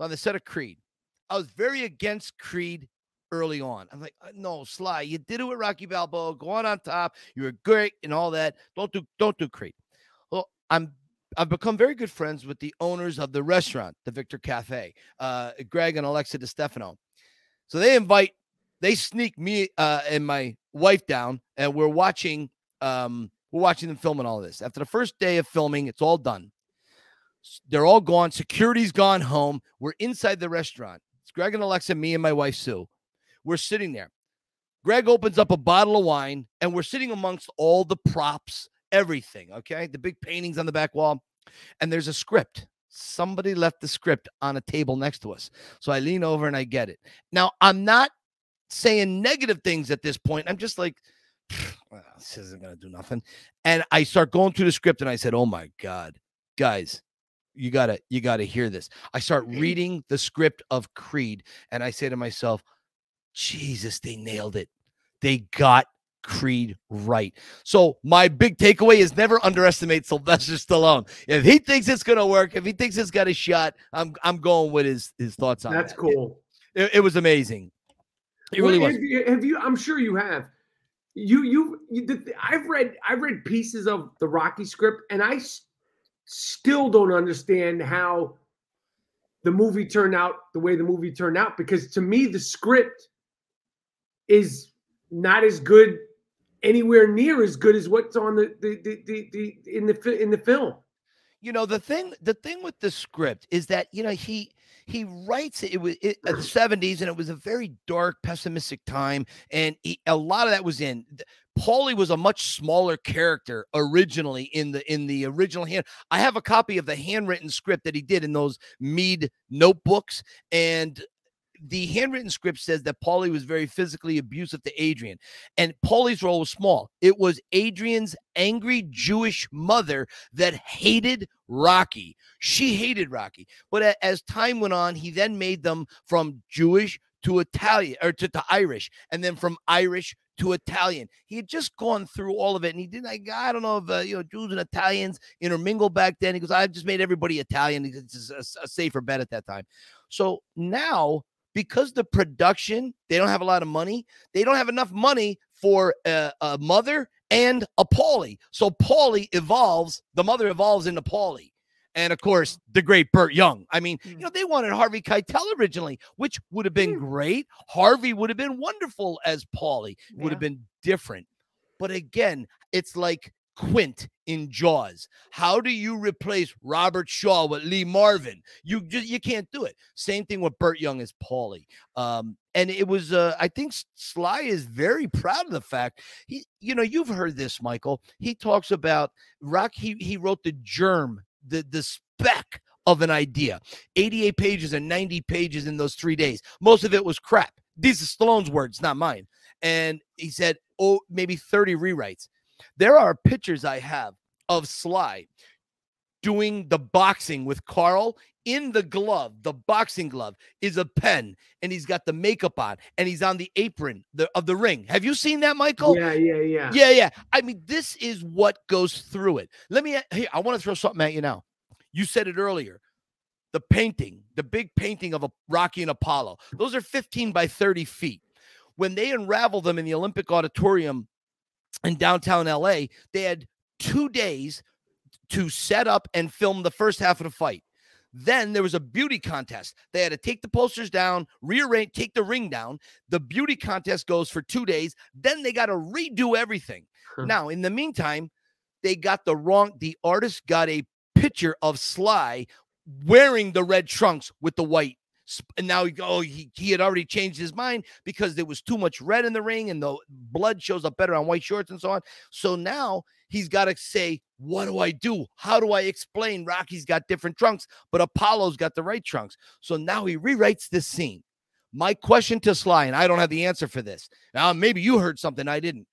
on the set of Creed. I was very against Creed early on. I'm like, uh, no, Sly, you did it with Rocky Balboa, go on on top. You were great and all that. Don't do, don't do Creed. Well, I'm I've become very good friends with the owners of the restaurant, the Victor Cafe, uh, Greg and Alexa DeStefano. So they invite, they sneak me uh, and my wife down, and we're watching, um, we're watching them filming all this. After the first day of filming, it's all done. They're all gone. Security's gone home. We're inside the restaurant. It's Greg and Alexa, me and my wife Sue. We're sitting there. Greg opens up a bottle of wine, and we're sitting amongst all the props, everything. Okay. The big paintings on the back wall. And there's a script. Somebody left the script on a table next to us. So I lean over and I get it. Now, I'm not saying negative things at this point. I'm just like, well, this isn't going to do nothing. And I start going through the script and I said, oh my God, guys, you gotta you gotta hear this i start reading the script of creed and i say to myself jesus they nailed it they got creed right. So my big takeaway is never underestimate sylvester stallone. If he thinks it's gonna work if he thinks it's got a shot i'm i'm going with his his thoughts on it. that's that. cool. It, it, was amazing. It really well, was. you, have you i'm sure you have. You you, you i've read i've read pieces of the rocky script and i still don't understand how the movie turned out the way the movie turned out because to me the script is not as good anywhere near as good as what's on the the the, the, the in the in the film you know the thing the thing with the script is that you know he he writes it, it was it, the 70s and it was a very dark pessimistic time and he, a lot of that was in Paulie was a much smaller character originally in the in the original hand. I have a copy of the handwritten script that he did in those Mead notebooks, and the handwritten script says that Paulie was very physically abusive to Adrian, and Paulie's role was small. It was Adrian's angry Jewish mother that hated Rocky. She hated Rocky, but as time went on, he then made them from Jewish to Italian or to, to Irish, and then from Irish to Italian. He had just gone through all of it, and he didn't. Like, I don't know if uh, you know Jews and Italians intermingled back then. He goes, "I've just made everybody Italian. It's a, a safer bet at that time." So now, because the production, they don't have a lot of money. They don't have enough money for a, a mother and a Paulie. So Paulie evolves. The mother evolves into Paulie and of course the great Burt Young. I mean, you mm. know, they wanted Harvey Keitel originally, which would have been mm. great. Harvey would have been wonderful as Paulie. Would yeah. have been different. But again, it's like Quint in Jaws. How do you replace Robert Shaw with Lee Marvin? You just you can't do it. Same thing with Burt Young as Paulie. Um, and it was uh, I think Sly is very proud of the fact he, you know, you've heard this, Michael. He talks about Rock. He he wrote the germ the the speck of an idea. 88 pages and 90 pages in those three days. Most of it was crap. These are Stallone's words, not mine. And he said, oh, maybe 30 rewrites. There are pictures I have of Sly doing the boxing with Carl in the glove, the boxing glove, is a pen, and he's got the makeup on, and he's on the apron the, of the ring. Have you seen that, Michael? Yeah, yeah, yeah. Yeah, yeah. I mean, this is what goes through it. Let me here, I want to throw something at you now. You said it earlier. The painting, the big painting of a Rocky and Apollo. Those are 15 by 30 feet. When they unravel them in the Olympic Auditorium in downtown LA, they had two days to set up and film the first half of the fight. Then there was a beauty contest. They had to take the posters down, rearrange, take the ring down. The beauty contest goes for two days. Then they got to redo everything. Huh. Now, in the meantime, they got the wrong, the artist got a picture of Sly wearing the red trunks with the white and now oh, he, he had already changed his mind because there was too much red in the ring and the blood shows up better on white shorts and so on. So now he's got to say, What do I do? How do I explain Rocky's got different trunks, but Apollo's got the right trunks? So now he rewrites this scene. My question to Sly, and I don't have the answer for this. Now, maybe you heard something I didn't.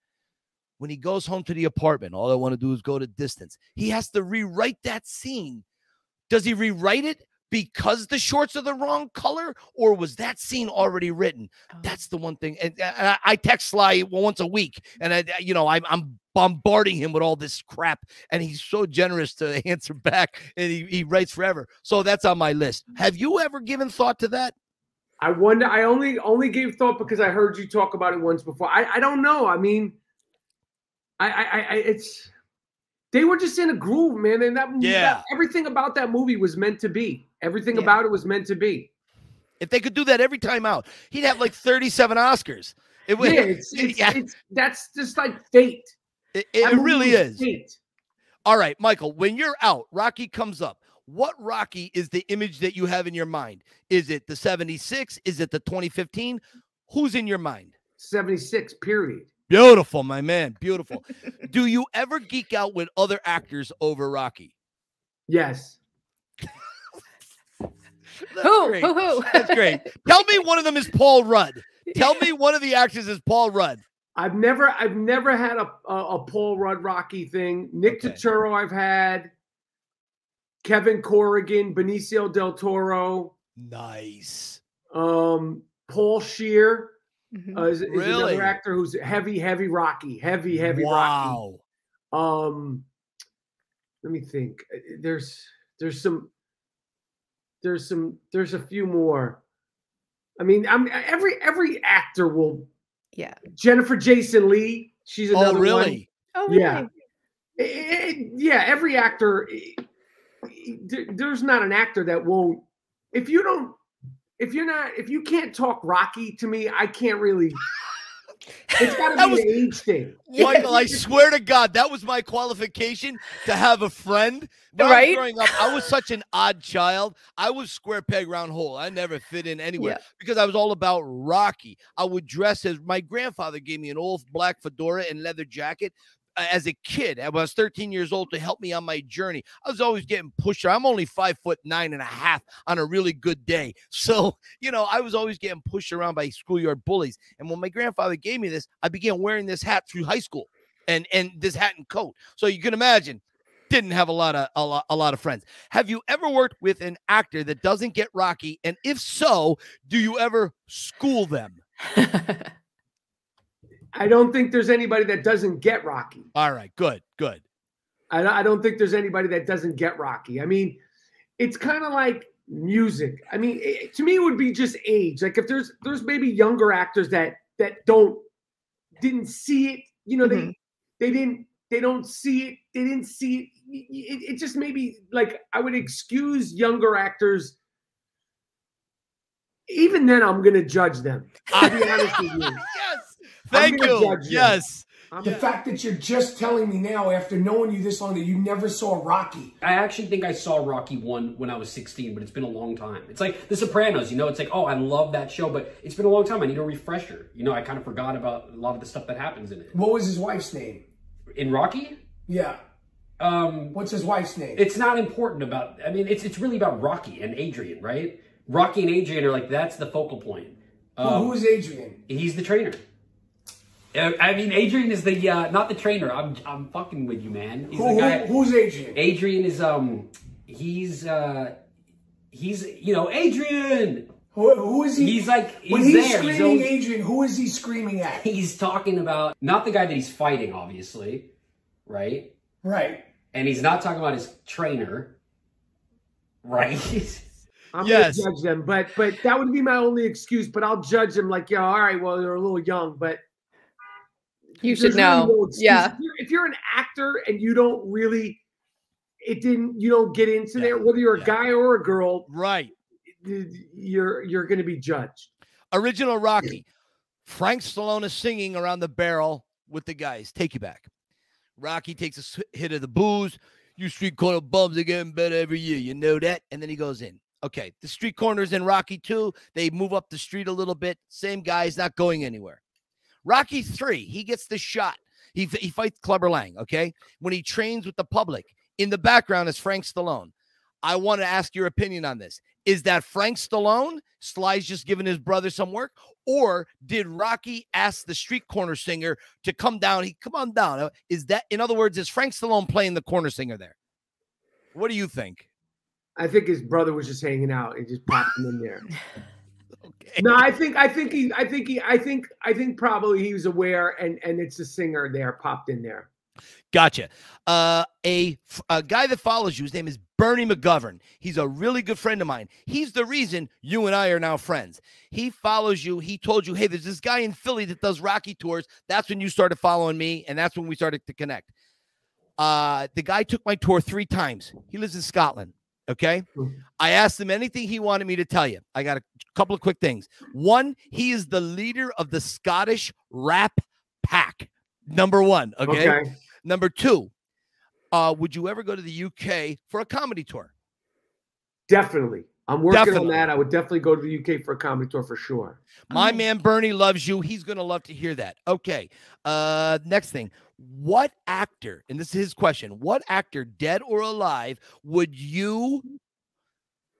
When he goes home to the apartment, all I want to do is go to distance. He has to rewrite that scene. Does he rewrite it because the shorts are the wrong color, or was that scene already written? Oh. That's the one thing. And, and I text Sly once a week, and I, you know, I, I'm bombarding him with all this crap, and he's so generous to answer back, and he, he writes forever. So that's on my list. Mm. Have you ever given thought to that? I wonder. I only only gave thought because I heard you talk about it once before. I, I don't know. I mean, I, I, I it's they were just in a groove, man. And that yeah, that, everything about that movie was meant to be. Everything yeah. about it was meant to be. If they could do that every time out, he'd have like 37 Oscars. It would, yeah, it's, it's, yeah. It's, that's just like fate. It, it really is. Fate. All right, Michael, when you're out, Rocky comes up. What Rocky is the image that you have in your mind? Is it the 76? Is it the 2015? Who's in your mind? 76, period. Beautiful, my man. Beautiful. Do you ever geek out with other actors over Rocky? Yes. Who, great. who, who? That's great. Tell me one of them is Paul Rudd. Tell me one of the actors is Paul Rudd. I've never, I've never had a a, a Paul Rudd Rocky thing. Nick okay. Turturro, I've had. Kevin Corrigan, Benicio del Toro. Nice. Um, Paul Scheer mm-hmm. uh, is, is really? another actor who's heavy, heavy Rocky, heavy, heavy wow. Rocky. Um, let me think. There's there's some there's some there's a few more. I mean, I'm every every actor will. Yeah. Jennifer Jason Leigh. She's oh, another oh, really? One. Oh, really? Yeah. It, it, yeah, every actor. It, there's not an actor that won't. If you don't, if you're not, if you can't talk Rocky to me, I can't really. It's got to be was, an age thing. Michael, I swear to God, that was my qualification to have a friend. When right? I was growing up, I was such an odd child. I was square peg round hole. I never fit in anywhere yeah. because I was all about Rocky. I would dress as my grandfather gave me an old black fedora and leather jacket as a kid, I was 13 years old, to help me on my journey. I was always getting pushed. I'm only five foot nine and a half on a really good day. So, you know, I was always getting pushed around by schoolyard bullies. And when my grandfather gave me this, I began wearing this hat through high school and and this hat and coat. So you can imagine didn't have a lot of a lot, a lot of friends. Have you ever worked with an actor that doesn't get Rocky? And if so, do you ever school them? I don't think there's anybody that doesn't get Rocky. All right, good, good. I, I don't think there's anybody that doesn't get Rocky. I mean, it's kind of like music. I mean, it, to me, it would be just age. Like if there's there's maybe younger actors that that don't didn't see it. You know, mm-hmm. they they didn't they don't see it. They didn't see it. It, it just maybe like I would excuse younger actors even then I'm gonna judge them. I'll be honest with you. Thank you. Yes. The fact that you're just telling me now, after knowing you this long, that you never saw Rocky. I actually think I saw Rocky 1 when I was 16, but it's been a long time. It's like The Sopranos, you know, it's like, oh, I love that show, but it's been a long time. I need a refresher. You know, I kind of forgot about a lot of the stuff that happens in it. What was his wife's name? In Rocky? Yeah. Um, What's his wife's name? It's not important about, I mean, it's, it's really about Rocky and Adrian, right? Rocky and Adrian are like, that's the focal point. Um, who is Adrian? He's the trainer. Uh, I mean, Adrian is the uh, not the trainer. I'm I'm fucking with you, man. He's who, the guy. Who, who's Adrian? Adrian is um he's uh he's you know Adrian. Who, who is he? He's like he's when he's there. screaming he's always, Adrian, who is he screaming at? He's talking about not the guy that he's fighting, obviously, right? Right. And he's not talking about his trainer, right? I'm Yes. gonna judge them, but but that would be my only excuse. But I'll judge them like, yeah, all right, well, they're a little young, but You there's should really know. no. Yeah. If you're, if you're an actor and you don't really, it didn't, you don't get into Yeah, there, whether you're a yeah. guy or a girl, Right. you're you're going to be judged. Original Rocky. Frank Stallone is singing around the barrel with the guys. Take you back. Rocky takes a hit of the booze. You street corner bums are getting better every year. You know that? And then he goes in. Okay. The street corners in Rocky 2. They move up the street a little bit. Same guy's not going anywhere. Rocky 3, he gets the shot. He, he fights Clubber Lang. Okay. When he trains with the public, in the background is Frank Stallone. I want to ask your opinion on this. Is that Frank Stallone? Sly's just giving his brother some work, or did Rocky ask the street corner singer to come down? He come on down. Uh, Is that, in other words, is Frank Stallone playing the corner singer there? What do you think? I think his brother was just hanging out and just popped him in there. Okay. No, I think I think he I think he I think I think probably he was aware and and it's a singer there popped in there. Gotcha. Uh, a, a guy that follows you, his name is Bernie McGovern. He's a really good friend of mine. He's the reason you and I are now friends. He follows you. He told you, hey, there's this guy in Philly that does Rocky tours. That's when you started following me, and that's when we started to connect. Uh, the guy took my tour three times. He lives in Scotland. Okay. Mhm. I asked him anything he wanted me to tell you. I got a couple of quick things. One, he is the leader of the Scottish rap pack. Number one. okay? Okay. Number two, uh, would you ever go to the UK for a comedy tour? Definitely. I'm working Definitely. on that. I would definitely go to the UK for a comedy tour for sure. My man Bernie loves you. He's gonna love to hear that. Okay. Uh, next thing, what actor? And this is his question. What actor, dead or alive, would you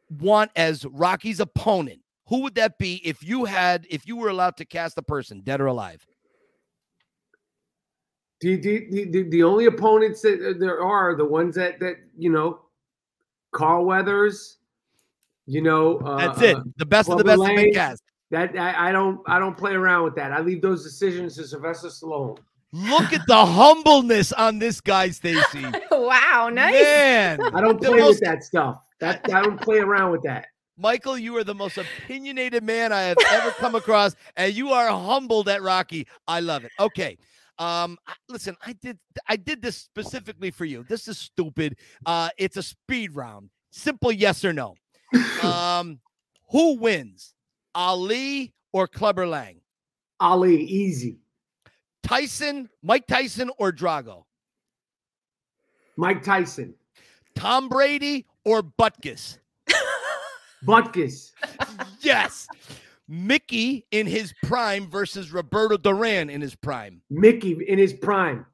want as Rocky's opponent? Who would that be if you had, if you were allowed to cast a person, dead or alive? The, the, the, the, the only opponents that uh, there are the ones that that you know, Carl Weathers, you know, uh, That's it. uh, The best of the best been Lang. cast. that I, I don't I don't play around with that. I leave those decisions to Sylvester Stallone. Look at the humbleness on this guy, Stacy. wow, nice. Man, I don't play most- with that stuff. That I don't play around with that. Michael, you are the most opinionated man I have ever come across, and you are humbled at Rocky. I love it. Okay. Um, listen, I did I did this specifically for you. This is stupid. Uh, it's a speed round. Simple yes or no. Um, who wins? Ali or Clubber Lang? Ali, easy. Tyson, Mike Tyson or Drago? Mike Tyson, Tom Brady or Butkus? Butkus, Yes. Mickey in his prime versus Roberto Duran in his prime. Mickey in his prime.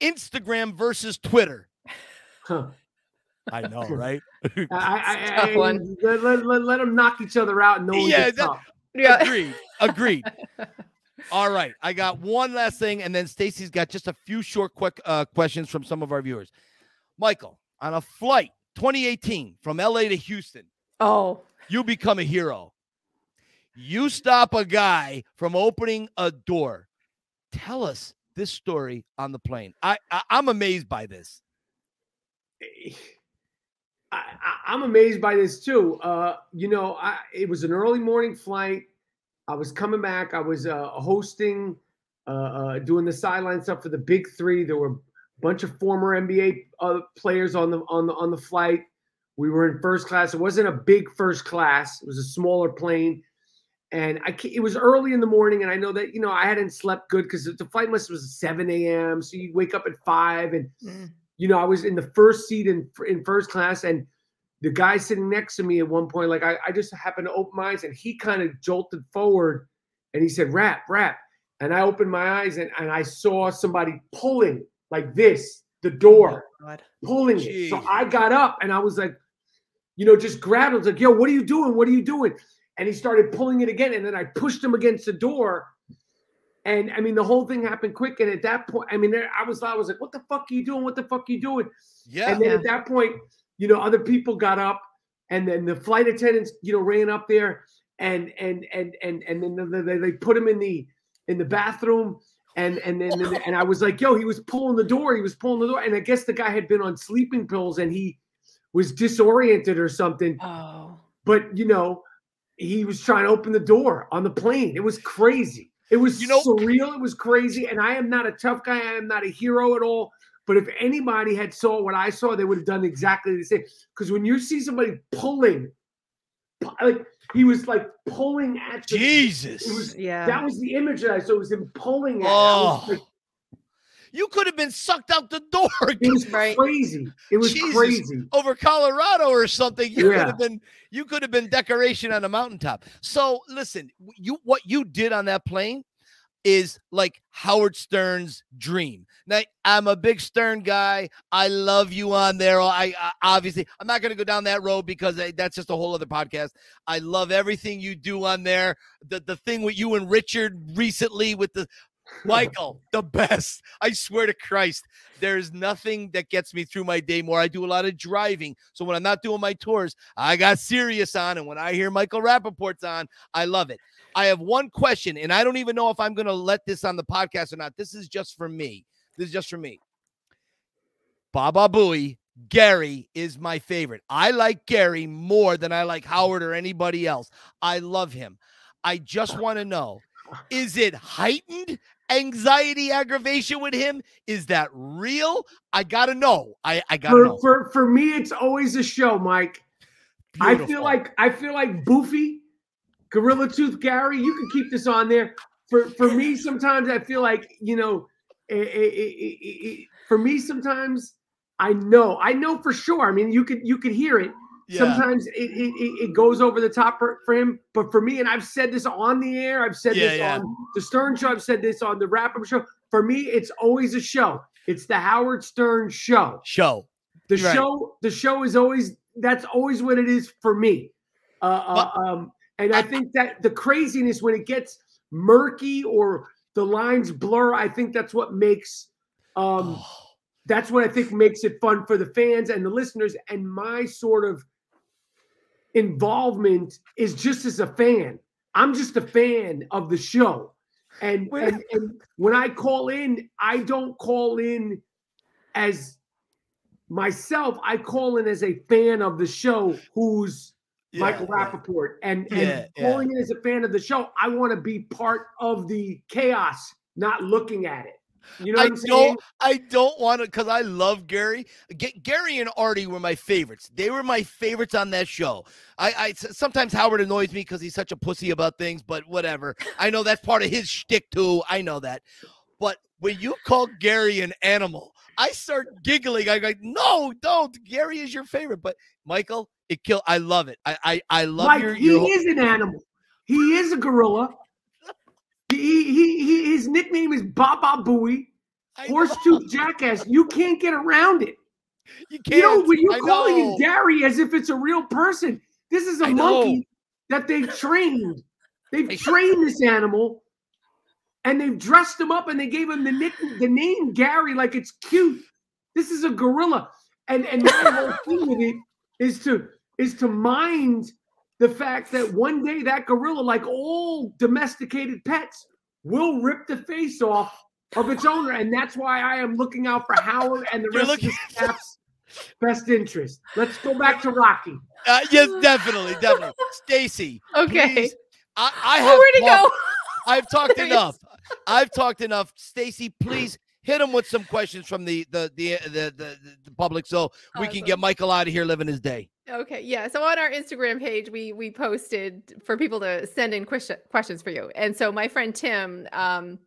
Instagram versus Twitter. Huh. I know, right? I, I, I, Tough I- one. Let, let, let, let them knock each other out. And no one Yeah, gets that- up. Yeah. Agreed. Agreed. All right. I got one last thing, and then Stacy's got just a few short, quick uh, questions from some of our viewers. Michael, on a flight 2018 from LA to Houston, Oh, you become a hero. You stop a guy from opening a door. Tell us this story on the plane. I, I I'm amazed by this. I, I, I'm amazed by this too. Uh, you know, I, it was an early morning flight. I was coming back. I was uh, hosting, uh, uh, doing the sideline stuff for the Big Three. There were a bunch of former NBA uh, players on the on the on the flight. We were in first class. It wasn't a big first class. It was a smaller plane, and I it was early in the morning. And I know that you know I hadn't slept good because the flight must was 7 a.m. So you wake up at five and Mm. you know, I was in the first seat in in first class, and the guy sitting next to me at one point, like I, I just happened to open my eyes, and he kind of jolted forward, and he said, "Rap, rap," and I opened my eyes, and, and I saw somebody pulling like this the door, oh God. pulling it. So I got up, and I was like, you know, just grabbed. I was like, "Yo, what are you doing? What are you doing?" And he started pulling it again, and then I pushed him against the door. And I mean, the whole thing happened quick. And at that point, I mean, there, I was, I was like, "What the fuck are you doing? What the fuck are you doing?" Yeah. And then Yeah. at that point, you know, other people got up and then the flight attendants, you know, ran up there and and and and and then they, they put him in the in the bathroom and and then and, and I was like, yo, he was pulling the door, he was pulling the door, and I guess the guy had been on sleeping pills and he was disoriented or something. Oh, but you know, he was trying to open the door on the plane. It was crazy. It was You know- surreal. It was crazy. And I am not a tough guy. I am not a hero at all. But if anybody had saw what I saw, they would have done exactly the same. Because when you see somebody pulling, like he was like pulling at the, Jesus. It was yeah. that was the image that I saw. It was him pulling at. it. I oh. was Oh. like, you could have been sucked out the door it was Right. crazy. It was Jesus. crazy. over Colorado or something. You could have been you could have been decoration on a mountaintop. So listen, you what you did on that plane is like Howard Stern's dream. Now I'm a big Stern guy. I love you on there. I, I obviously I'm not going to go down that road because I, that's just a whole other podcast. I love everything you do on there. The the thing with you and Richard recently with the Michael, the best. I swear to Christ, there's nothing that gets me through my day more. I do a lot of driving. So when I'm not doing my tours, I got Sirius on. And when I hear Michael Rapaport's on, I love it. I have one question, and I don't even know if I'm going to let this on the podcast or not. This is just for me. This is just for me. Baba Booey, Gary is my favorite. I like Gary more than I like Howard or anybody else. I love him. I just want to know is it heightened anxiety aggravation with him? Is that real? I got to know. I, I got to For, know. for for me, it's always a show, Mike. I feel like I feel like Boofy, Gorilla Tooth Gary. You can keep this on there. For for me, sometimes I feel like you know. eh, eh, eh, for me, sometimes I know. I know for sure. I mean, you could you could hear it. Yeah. Sometimes it, it, it, it goes over the top for, for him. But for me, and I've said this on the air, I've said Yeah, this yeah. on the Stern Show, I've said this on the Wrap Up Show. For me, it's always a show. It's the Howard Stern Show. show. The Right. show, the show is always that's always what it is for me. Uh, uh, um, and I think that the craziness when it gets murky or the lines blur, I think that's what makes um, Oh, that's what I think makes it fun for the fans and the listeners. And my sort of involvement is just as a fan. I'm just a fan of the show. And, and, and when I call in, I don't call in as myself. I call in as a fan of the show who's yeah, Michael yeah. Rapaport. And, and Yeah, yeah. in as a fan of the show, I want to be part of the chaos, not looking at it. You know I don't. I don't want to because I love Gary. G- Gary and Artie were my favorites. They were my favorites on that show. I, I sometimes Howard annoys me because he's such a pussy about things, but whatever. I know that's part of his shtick too. I know that. But when you call Gary an animal, I start giggling. I go, no, don't. Gary is your favorite, but Michael, it kill. I love it. I I, I love Mike, your. he your is an animal. He is a gorilla. He, he, he his nickname is Baba Booey, know. horse tooth jackass. You can't get around it. You You know, can't. when you're I calling know. him Gary as if it's a real person. This is a I know. monkey that they've trained. They've trained this animal, and they've dressed him up, and they gave him the nick, the name Gary, like it's cute. This is a gorilla, and and my whole thing with it is to is to mind the fact that one day that gorilla, like all domesticated pets, will rip the face off of its owner, and that's why I am looking out for Howard and the You're rest of the looking- staff's best interest. Let's go back to Rocky. Uh, yes, definitely, definitely. Stacy. Okay. please, I, I Oh, have where'd he go? I've talked enough. I've talked enough. Stacy, please hit him with some questions from the the the the, the, the public so we can get Michael out of here living his day. Okay, yeah. So on our Instagram page, we we posted for people to send in question, questions for you, and so my friend Tim, um,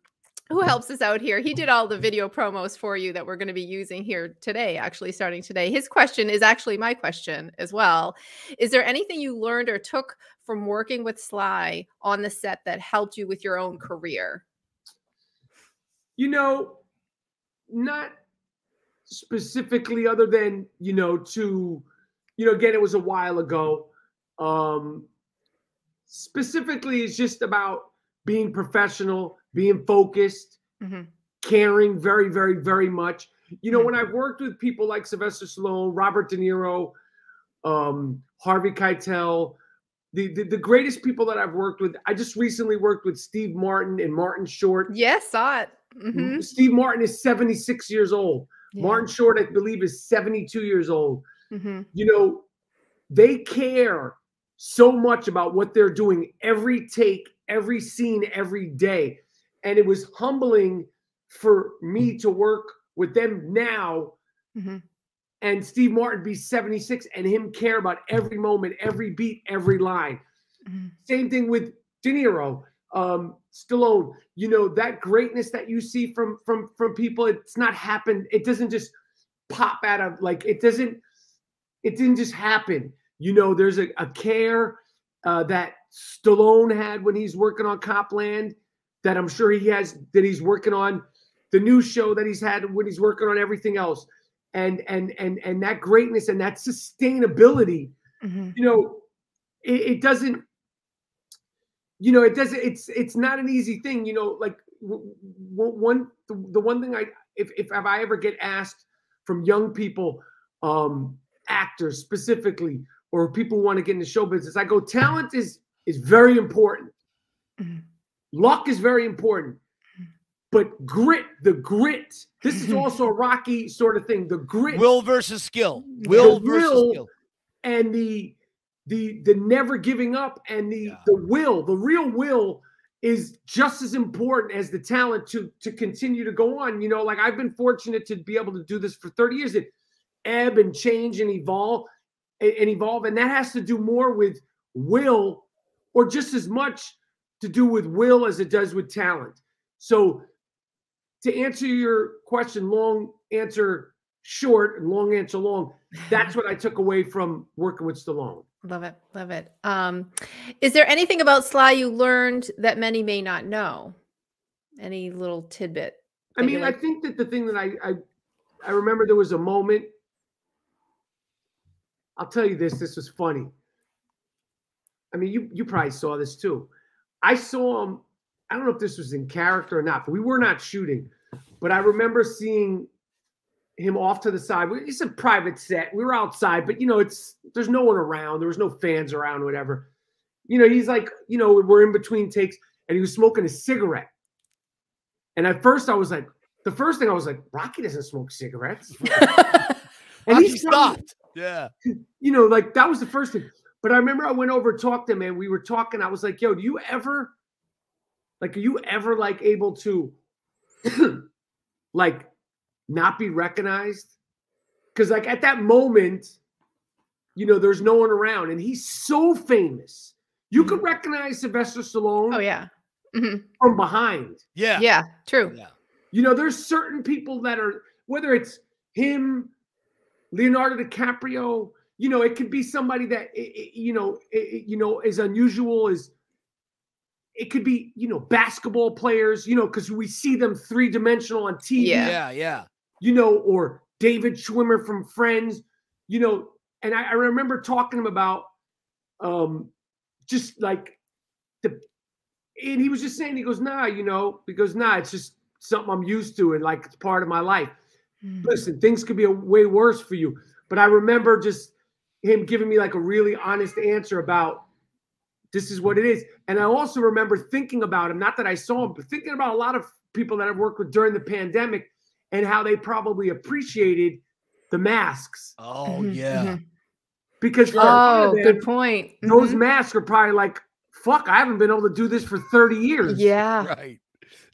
who helps us out here, he did all the video promos for you that we're going to be using here today. Actually, starting today, his question is actually my question as well. Is there anything you learned or took from working with Sly on the set that helped you with your own career? You know, not specifically other than, you know, to, you know, again, it was a while ago. Um specifically it's just about being professional, being focused, Mhm. caring very, very, very much. You know, Mhm. when I've worked with people like Sylvester Stallone, Robert De Niro, um, Harvey Keitel, the, the, the greatest people that I've worked with. I just recently worked with Steve Martin and Martin Short. Yes, saw it. Mm-hmm. Steve Martin is 76 years old. Yeah. Martin Short, I believe, is 72 years old. Mm-hmm. You know, they care so much about what they're doing every take, every scene, every day. And it was humbling for me to work with them now mm-hmm. and Steve Martin be 76 and him care about every moment, every beat, every line. Mm-hmm. Same thing with De Niro, um, Stallone. You know that greatness that you see from from from people. It's not happened. It doesn't just pop out of like it doesn't. It didn't just happen. You know, there's a, a care uh, that Stallone had when he's working on Cop Land that I'm sure he has that he's working on the new show that he's had when he's working on everything else and and and and that greatness and that sustainability mm-hmm. you know it, it, doesn't you know it doesn't it's it's not an easy thing you know like w- w- one the, the one thing i if, if if i ever get asked from young people um actors specifically or people who want to get into show business i go talent is is very important mm-hmm. luck is very important but grit, the grit. This is also a Rocky sort of thing. The grit, will versus skill, will versus will skill, and the the the never giving up and the yeah. the will, the real will is just as important as the talent to to continue to go on. You know, like I've been fortunate to be able to do this for 30 years. It ebb and change and evolve and, and evolve, and that has to do more with will, or just as much to do with will as it does with talent. So to answer your question, long answer short and long answer long. That's what I took away from working with Stallone. Love it. Love it. Um, is there anything about Sly you learned that many may not know? Any little tidbit? I mean, like- I think that the thing that I, I I remember there was a moment. I'll tell you this, this was funny. I mean, you you probably saw this too. I saw him I don't know if this was in character or not, but we were not shooting. But I remember seeing him off to the side. It's a private set. We were outside, but you know, it's there's no one around. There was no fans around, whatever. You know, he's like, you know, we're in between takes, and he was smoking a cigarette. And at first, I was like, the first thing I was like, Rocky doesn't smoke cigarettes. and he stopped. Yeah. You know, like that was the first thing. But I remember I went over to talk to him, and we were talking. I was like, "Yo, do you ever like, are you ever like able to like not be recognized? Because like at that moment, you know, there's no one around, and he's so famous. You mm-hmm. could recognize Sylvester Stallone. Oh yeah. Mm-hmm. From behind. Yeah. Yeah. True. Yeah. You know, there's certain people that are whether it's him, Leonardo DiCaprio. You know, it could be somebody that you know, you know, as unusual as it could be you know basketball players you know because we see them three dimensional on tv yeah yeah yeah you know or david schwimmer from friends you know and i, I remember talking to him about um just like the and he was just saying he goes nah you know he goes nah it's just something i'm used to and like it's part of my life mm-hmm. listen things could be a way worse for you but i remember just him giving me like a really honest answer about this is what it is. And I also remember thinking about him, not that I saw him, but thinking about a lot of people that I've worked with during the pandemic and how they probably appreciated the masks. Oh, mm-hmm, yeah. Mm-hmm. Because oh, them, good point. Those mm-hmm. masks are probably like, fuck, I haven't been able to do this for 30 years. Yeah. Right.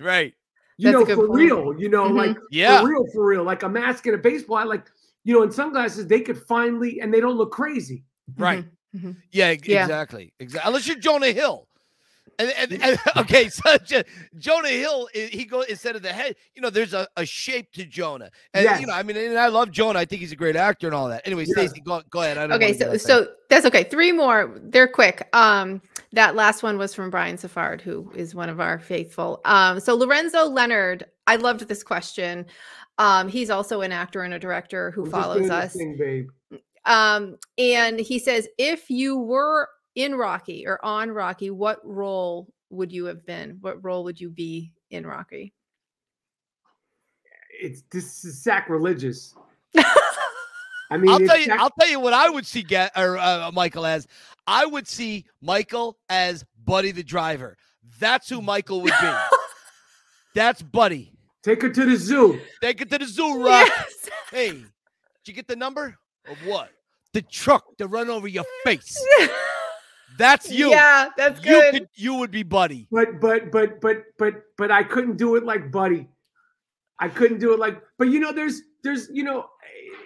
Right. You That's know, for point. real, you know, mm-hmm. like yeah. for real, for real. Like a mask and a baseball, I like, you know, in sunglasses, they could finally and they don't look crazy. Right. Mm-hmm. Mm-hmm. Yeah, yeah, exactly. Exactly. Unless you're Jonah Hill. And, and, and, okay, so Jonah Hill, he goes instead of the head. You know, there's a, a shape to Jonah, and yes. you know, I mean, and I love Jonah. I think he's a great actor and all that. Anyway, yeah. Stacy, go, go ahead. okay, so so that's okay. Three more. They're quick. Um, that last one was from Brian Safard, who is one of our faithful. Um, so Lorenzo Leonard, I loved this question. Um, he's also an actor and a director who follows us. Thing, um, and he says, if you were in Rocky or on Rocky, what role would you have been? What role would you be in Rocky? It's this is sacrilegious. I mean, I'll tell you. that- I'll tell you what I would see get or uh, Michael as. I would see Michael as Buddy the driver. That's who Michael would be. That's Buddy. take her to the zoo. Take it to the zoo, Rock. Yes. Hey, did you get the number of what? The truck to run over your face. That's you. Yeah, that's you good. could. You would be Buddy. But but but but but but I couldn't do it like Buddy. I couldn't do it like. But you know, there's there's you know,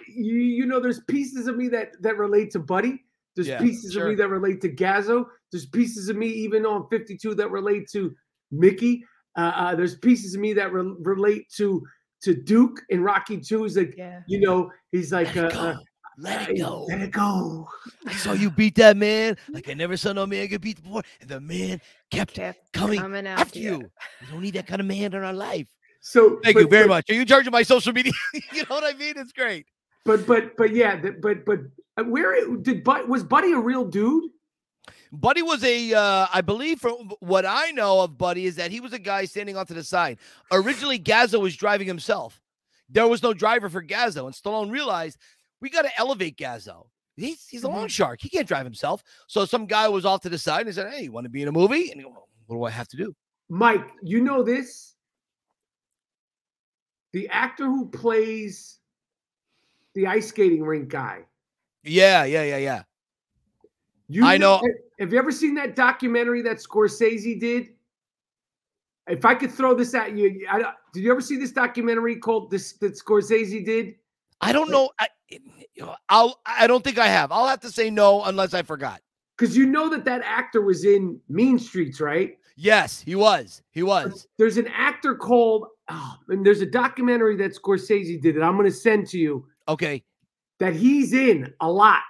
you you know, there's pieces of me that that relate to Buddy. There's Yeah, pieces sure. of me that relate to Gazzo. There's pieces of me even on 52 that relate to Mickey. Uh, uh, there's pieces of me that re- relate to to Duke in Rocky 2. He's like, Yeah. you know, he's like, Let uh, it go. uh, Let it go. Let it go. I saw you beat that man like I never saw no man get beat before, and the man kept Kept coming coming after after you. you. We don't need that kind of man in our life. So Thank but- you very but- much. Are you charging my social media? you know what I mean? It's great. But but but yeah, th- but but uh, where did but was Buddy a real dude? Buddy was a, uh, I believe, from what I know of Buddy, is that he was a guy standing off to the side. Originally, Gazzo was driving himself. There was no driver for Gazzo, and Stallone realized we got to elevate Gazzo. He's he's a Mm-hmm. long shark. He can't drive himself. So some guy was off to the side and he said, "Hey, you want to be in a movie?" And he go, "What do I have to do?" Mike, you know this? The actor who plays the ice skating rink guy. Yeah, yeah, yeah, yeah. You I know- Have you ever seen that documentary that Scorsese did? If I could throw this at you, I, did you ever see this documentary called this that Scorsese did? I don't know. I, you know, I'll. I don't think I have. I'll have to say no unless I forgot. Because you know that that actor was in Mean Streets, right? Yes, he was. He was. There's an actor called, oh, and there's a documentary that Scorsese did that I'm going to send to you Okay. that he's in a lot.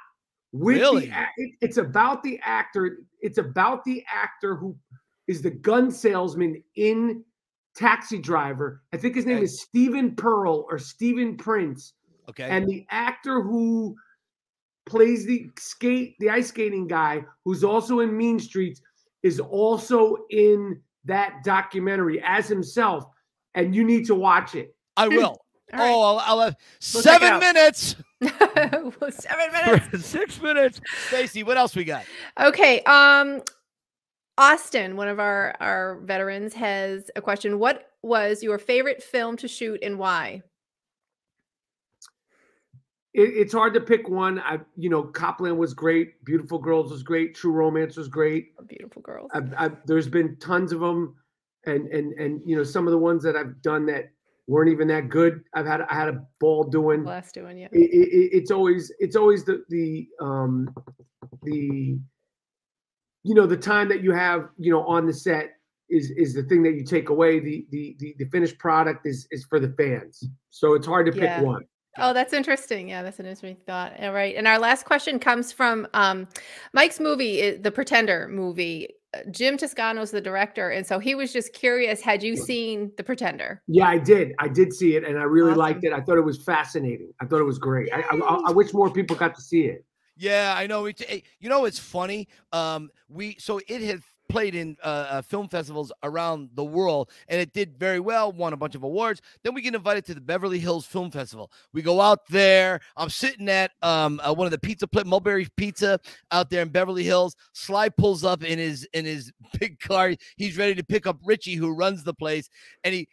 With Really? the, it- it's about the actor. It's about the actor who is the gun salesman in Taxi Driver. I think his name Okay. is Stephen Pearl or Steven Prince. Okay. And the actor who plays the skate, the ice skating guy, who's also in Mean Streets, is also in that documentary as himself. And you need to watch it. I will. All right. Oh, I'll, I'll have We'll seven minutes. Well, Seven minutes. Six minutes. Stacy, what else we got? Okay. Um, Austin, one of our our veterans, has a question. What was your favorite film to shoot and why? It, it's hard to pick one. I, you know, Cop Land was great. Beautiful Girls was great. True Romance was great. Beautiful girls. I've, I've, there's been tons of them, and and and you know, some of the ones that I've done that weren't even that good. I've had I had a ball doing. Blessed doing yeah. It, it, it- it's always it's always the the um the you know the time that you have you know on the set is is the thing that you take away. The the the, the finished product is is for the fans. So it's hard to pick Yeah. one. Oh, that's interesting. Yeah, that's an interesting thought. All right. And our last question comes from um, Mike's movie, the Pretender movie. Uh, Jim Toscano's the director. And so he was just curious had you seen The Pretender? Yeah, I did. I did see it, and I really liked it. I thought it was fascinating. I thought it was great. I, I, I wish more people got to see it. Yeah, I know. It, eh, you know, it's funny. Um, we so it had played in uh, uh, film festivals around the world, and it did very well. Won a bunch of awards. Then we get invited to the Beverly Hills Film Festival. We go out there. I'm sitting at um uh, one of the pizza pla Mulberry Pizza out there in Beverly Hills. Sly pulls up in his in his big car. He's ready to pick up Richie, who runs the place, and he.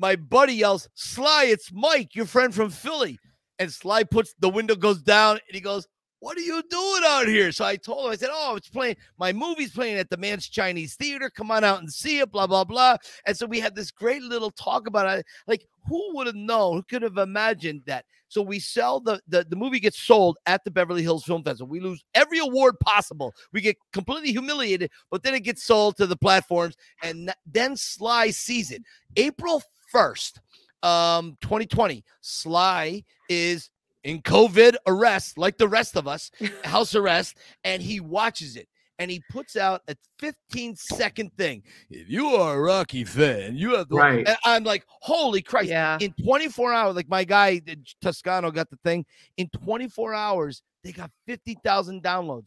My buddy yells, "Sly, it's Mike, your friend from Philly." And Sly puts the window goes down, and he goes, what are you doing out here? So I told him, I said, Oh, it's playing, my movie's playing at the Mann's Chinese Theater. Come on out and see it, blah, blah, blah. And so we had this great little talk about it. Like, who would have known? Who could have imagined that? So we sell the, the the movie gets sold at the Beverly Hills Film Festival. We lose every award possible. We get completely humiliated, but then it gets sold to the platforms, and then Sly sees it. April 1st, um, 2020, Sly is in COVID arrest, like the rest of us, house arrest, and he watches it. And he puts out a 15 second thing. If you are a Rocky fan, you have the Right. and I'm like, holy Christ. Yeah. In 24 hours, like my guy Toscano got the thing. In 24 hours, they got 50,000 downloads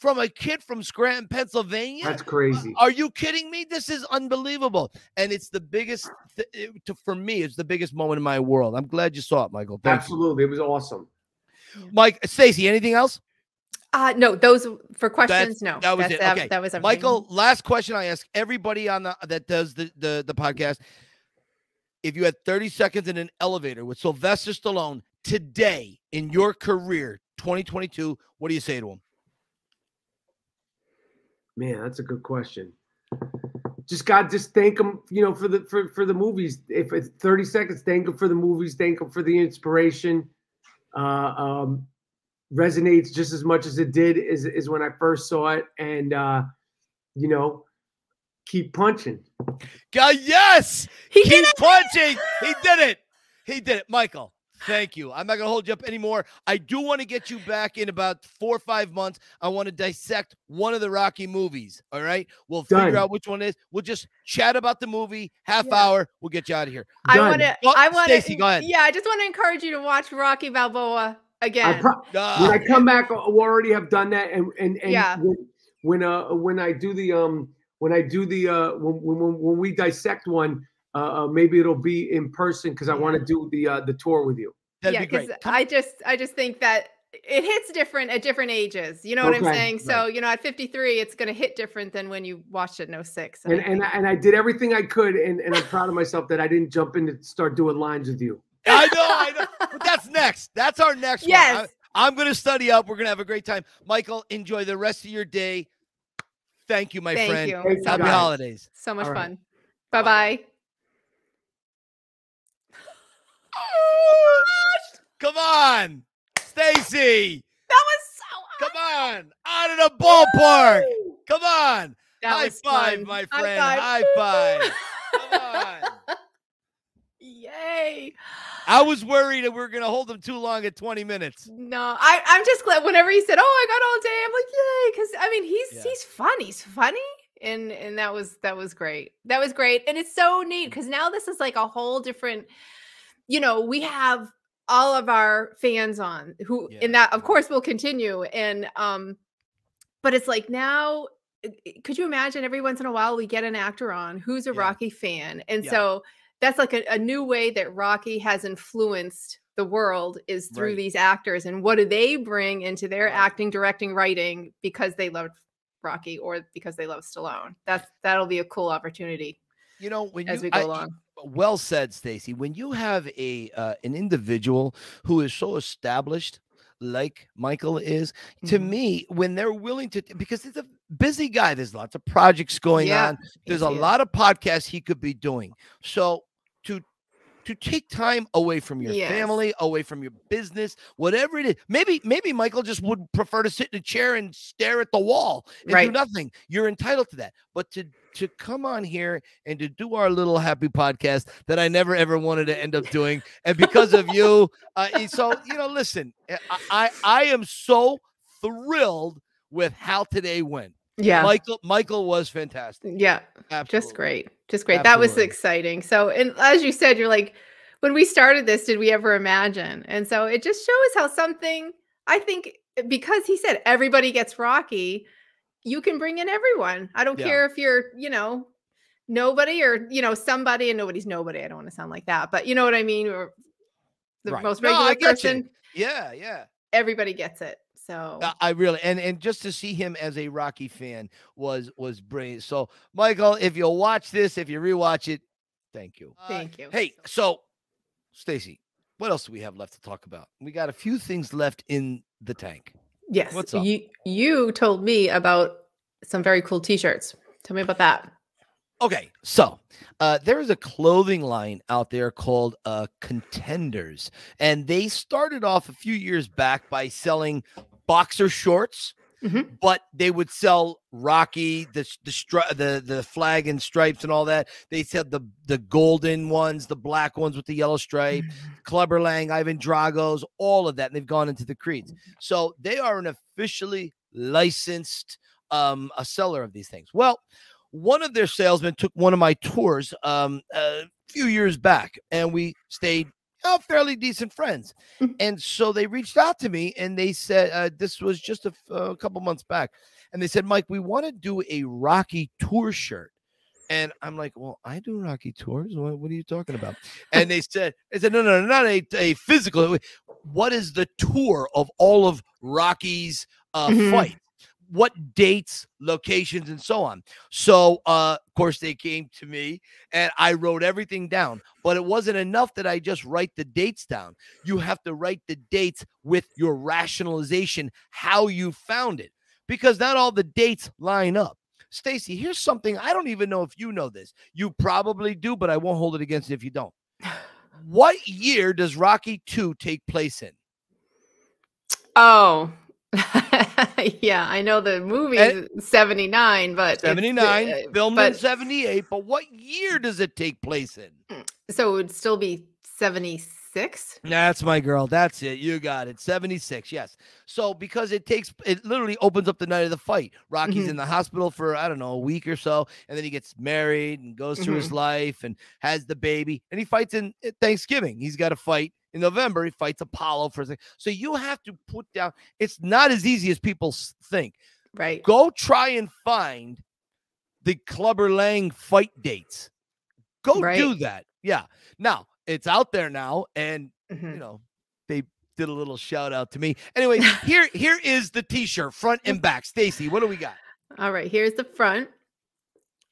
from a kid from Scranton, Pennsylvania. That's crazy. Are you kidding me? This is unbelievable. And it's the biggest, th- to, for me, it's the biggest moment in my world. I'm glad you saw it, Michael. Thank you. Absolutely, it was awesome. Mike, Stacy, anything else? Uh no, those for questions. That's- no, that was That's- it. That, Okay. that was everything. Michael, last question I ask everybody on the that does the, the the podcast. If you had 30 seconds in an elevator with Sylvester Stallone today in your career, 2022, what do you say to him? Man, that's a good question. Just God, just thank him, you know, for the for, for the movies. If it's 30 seconds, thank him for the movies, thank him for the inspiration. Uh um resonates just as much as it did is is when I first saw it. And uh, you know, keep punching. God, yes, He keep punching. He did it. He did it, Michael. Thank you. I'm not going to hold you up anymore. I do want to get you back in about four or five months. I want to dissect one of the Rocky movies. All right. We'll figure Done. out which one it is. We'll just chat about the movie, half Yeah. hour. We'll get you out of here. I want to. Oh, I want Stacy, to. go ahead. Yeah, I just want to encourage you to watch Rocky Balboa I again. pro- when Ah, I come back, I'll already have done that. And and and Yeah. when, when uh when I do the um when I do the uh when when, when we dissect one, uh, uh maybe it'll be in person because I want to do the uh the tour with you. that'd yeah, because I just, I just think that it hits different at different ages. You know what I'm Okay, saying? So you know, at 53, it's going to hit different than when you watched it in 06. And I and I, and I did everything I could, and and I'm proud of myself that I didn't jump in to start doing lines with you. I know, I know. But that's next. That's our next one. yes. I, am going to study up. We're going to have a great time. Michael, enjoy the rest of your day. Thank you, my Thank friend. you. Thanks, Happy guys. much. holidays. So much All right. fun. Bye bye. Come on, Stacy. That was so. Come on, out of the ballpark. Come on. That High five, fun. my High friend. five. High five. Come on. Yay. I was worried that we were going to hold them too long at 20 minutes. No, I, I'm just glad whenever he said, Oh, I got all day, I'm like, yay, because I mean he's Yeah. he's fun. He's funny. And and that was that was great. That was great. And it's so neat because now this is like a whole different, you know, we have all of our fans on who Yeah. and that of course will continue. And um, but it's like now i- i- could you imagine every once in a while we get an actor on who's a Yeah. Rocky fan? And Yeah. so that's like a, a new way that Rocky has influenced the world is through Right. these actors and what do they bring into their Right. acting, directing, writing because they loved Rocky or because they love Stallone. That's that'll be a cool opportunity You know, when as you we go I- along. Well said, Stacy. When you have a uh, an individual who is so established, like Michael is, to Mhm. me, when they're willing to, because it's a busy guy. There's lots of projects going Yeah, on. There's a is. lot of podcasts he could be doing. So to to take time away from your Yes. family, away from your business, whatever it is. Maybe maybe Michael just would prefer to sit in a chair and stare at the wall and do Right. nothing. You're entitled to that. But to to come on here and to do our little happy podcast that I never ever wanted to end up doing, and because of you, uh, eh, so you know, listen, eh, I I, I am so thrilled with how today went. Yeah. Michael Michael was fantastic. yeah. Absolutely. Just great. Just great. That was exciting. So, and as you said, you're like, when we started this, did we ever imagine? And so it just shows how something, I think, because he said everybody gets Rocky, you can bring in everyone. I don't Yeah. care if you're, you know, nobody or, you know, somebody and nobody's nobody. I don't want to sound like that, but you know what I mean? Or the Right. most regular I get you. person, Yeah, yeah. everybody gets it. So, I- I really and and just to see him as a Rocky fan was was brilliant. So Michael, if you'll watch this, if you rewatch it, thank you. Uh, thank you. Hey, so Stacy, what else do we have left to talk about? We got a few things left in the tank. Yes. What's up? You you told me about some very cool t-shirts. Tell me about that. Okay, so uh, there is a clothing line out there called uh, Contenders, and they started off a few years back by selling boxer shorts, Mhm. but they would sell Rocky, the the stri- the the flag and stripes and all that. They said the the golden ones, the black ones with the yellow stripe, Clubber Lang, Ivan Drago's, all of that. And they've gone into the creeds. So they are an officially licensed um, a seller of these things. Well, one of their salesmen took one of my tours um, a few years back, and we stayed uh, fairly decent friends. Mhm. and so they reached out to me, and they said uh, this was just a couple months back, and they said, "Mike, we want to do a Rocky tour shirt." And I'm like, well, I do Rocky tours. What, what are you talking about? And they said, they said, no, no, no, not a, a physical. what is the tour of all of Rocky's uh, Mhm. fight? What dates, locations, and so on. So, uh, of course, they came to me and I wrote everything down. But it wasn't enough that I just write the dates down. You have to write the dates with your rationalization, how you found it, because not all the dates line up. Stacy, here's something I don't even know if you know this. You probably do, but I won't hold it against you if you don't. What year does Rocky 2 take place in? Oh. yeah, I know the movie is 79, but 79, uh, filmed in 78, but what year does it take place in? so it would still be 76. That's my girl. That's it. You got it. 76. Yes. So because it takes it literally opens up the night of the fight. Rocky's Mhm. in the hospital for I don't know, a week or so, and then he gets married and goes through his life and has the baby. And he fights in Thanksgiving. He's got to fight in November. He fights Apollo for a thing. So you have to put down it's not as easy as people think. Right. Go try and find the Clubber Lang fight dates. Go do that. Yeah. Now it's out there now, and Mhm. you know they did a little shout out to me. Anyway, here here is the T-shirt, front and back. Stacy, what do we got? All right, here's the front,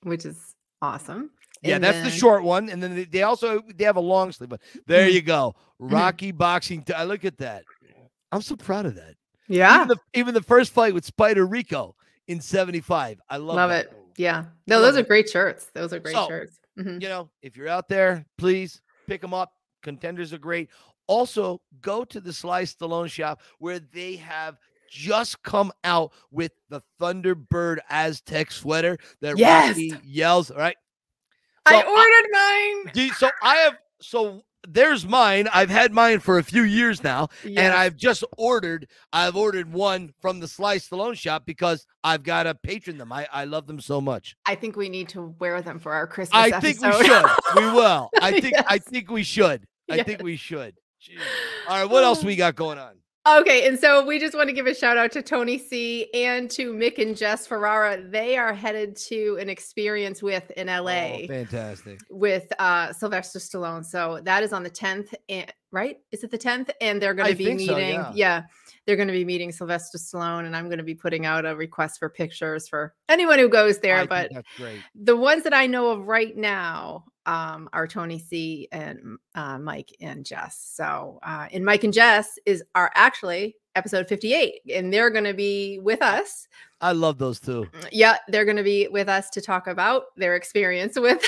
which is awesome. Yeah, And that's the short one, and then they, also they have a long sleeve. But there Mhm. you go, Rocky boxing. T- I look at that. I'm so proud of that. Yeah, Even the, even the first fight with Spider Rico in '75. I love, love it. Yeah, no, those are it. great shirts. Those are great So, shirts. Mhm. you know, if you're out there, please pick them up. Contenders are great. Also, go to the Sly Stallone shop where they have just come out with the Thunderbird Aztec sweater that Yes. Rocky yells. All right. I So, ordered mine. so I have so there's mine. I've had mine for a few years now, and I've just ordered. I've ordered one from the Sly Stallone shop because I've got to patron them. I, I love them so much. I think we need to wear them for our Christmas. I think we should. We will. I think I think we should. I Yes. think we should. Jeez. All right, what else we got going on? Okay, and so we just want to give a shout out to Tony C and to Mick and Jess Ferrara. They are headed to an experience with in LA Oh, fantastic. with uh Sylvester Stallone. So that is on the 10th and right? Is it the 10th? And they're going to be think so, meeting yeah. they're going to be meeting Sylvester Stallone and I'm going to be putting out a request for pictures for anyone who goes there, I think but that's great. the ones that I know of right now um, are Tony C and uh, Mike and Jess. So, uh, and Mike and Jess is are actually episode 58, and they're going to be with us. I love those two. Yeah, they're going to be with us to talk about their experience with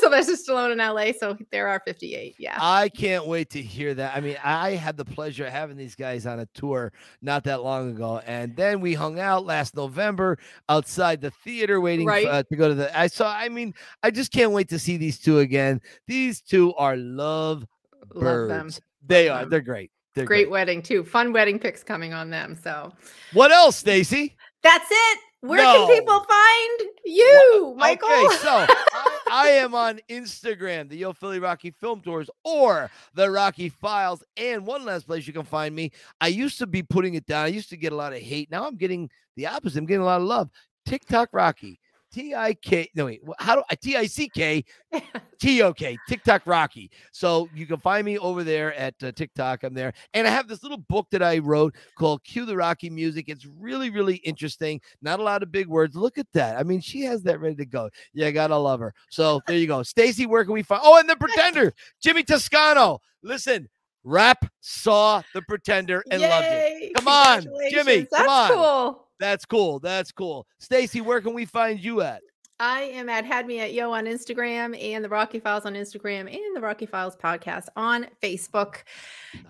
Sylvester Stallone in LA. So there are 58. Yeah. I can't wait to hear that. I mean, I had the pleasure of having these guys on a tour not that long ago, and then we hung out last November outside the theater waiting Right. for, uh, to go to the. I saw. I mean, I just can't wait to see these two again. These two are love Love them. birds. They Love are. them. They're great. They're Great great. wedding too. Fun wedding pics coming on them. So What else, Stacy? that's it. Where No. can people find you, Michael? Okay, so I, I am on Instagram, the Yo Philly Rocky Film Tours, or the Rocky Files. And one last place you can find me. I used to be putting it down. I used to get a lot of hate. Now I'm getting the opposite. I'm getting a lot of love. TikTok Rocky. T I K. No, wait. How do I? T I C K. T O K. TikTok Rocky. So you can find me over there at uh, TikTok. I'm there. And I have this little book that I wrote called Cue the Rocky Music. It's really, really interesting. Not a lot of big words. Look at that. I mean, she has that ready to go. Yeah, gotta love her. So there you go. Stacy, where can we find? Oh, and the Pretender, Jimmy Toscano. Listen, rap saw the Pretender and loved it. Come on, Jimmy, congratulations. come on. cool. That's cool. That's cool. Stacy, where can we find you at? I am at Had Me at Yo on Instagram and the Rocky Files on Instagram and the Rocky Files podcast on Facebook.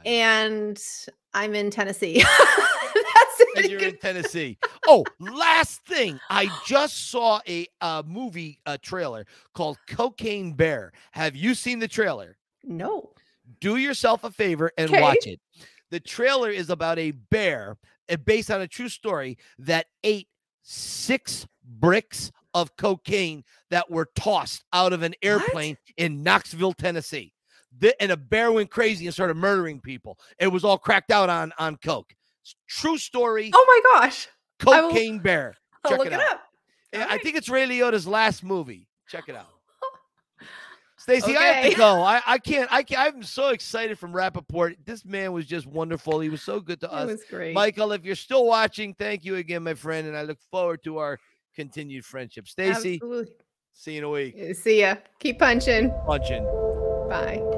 And I'm in Tennessee. That's And you're in Tennessee. Oh, last thing. I just saw a uh, movie uh, trailer called Cocaine Bear. Have you seen the trailer? No. do yourself a favor and 'Kay. watch it. The trailer is about a bear based on a true story that ate six bricks of cocaine that were tossed out of an airplane in Knoxville, Tennessee. The- and a bear went crazy and started murdering people. It was all cracked out on on coke. True story. Oh my gosh. I will- cocaine bear. I'll Check look it it, up. I Alright. think it's Ray Liotta's last movie. Check it out. Stacy, okay. I have to go. I, I can't. I can't. I'm so excited from Rapaport. This man was just wonderful. He was so good to us. It was great. Michael, if you're still watching, thank you again, my friend. And I look forward to our continued friendship. Stacy, see you in a week. See ya. Keep punching. Punching. Bye.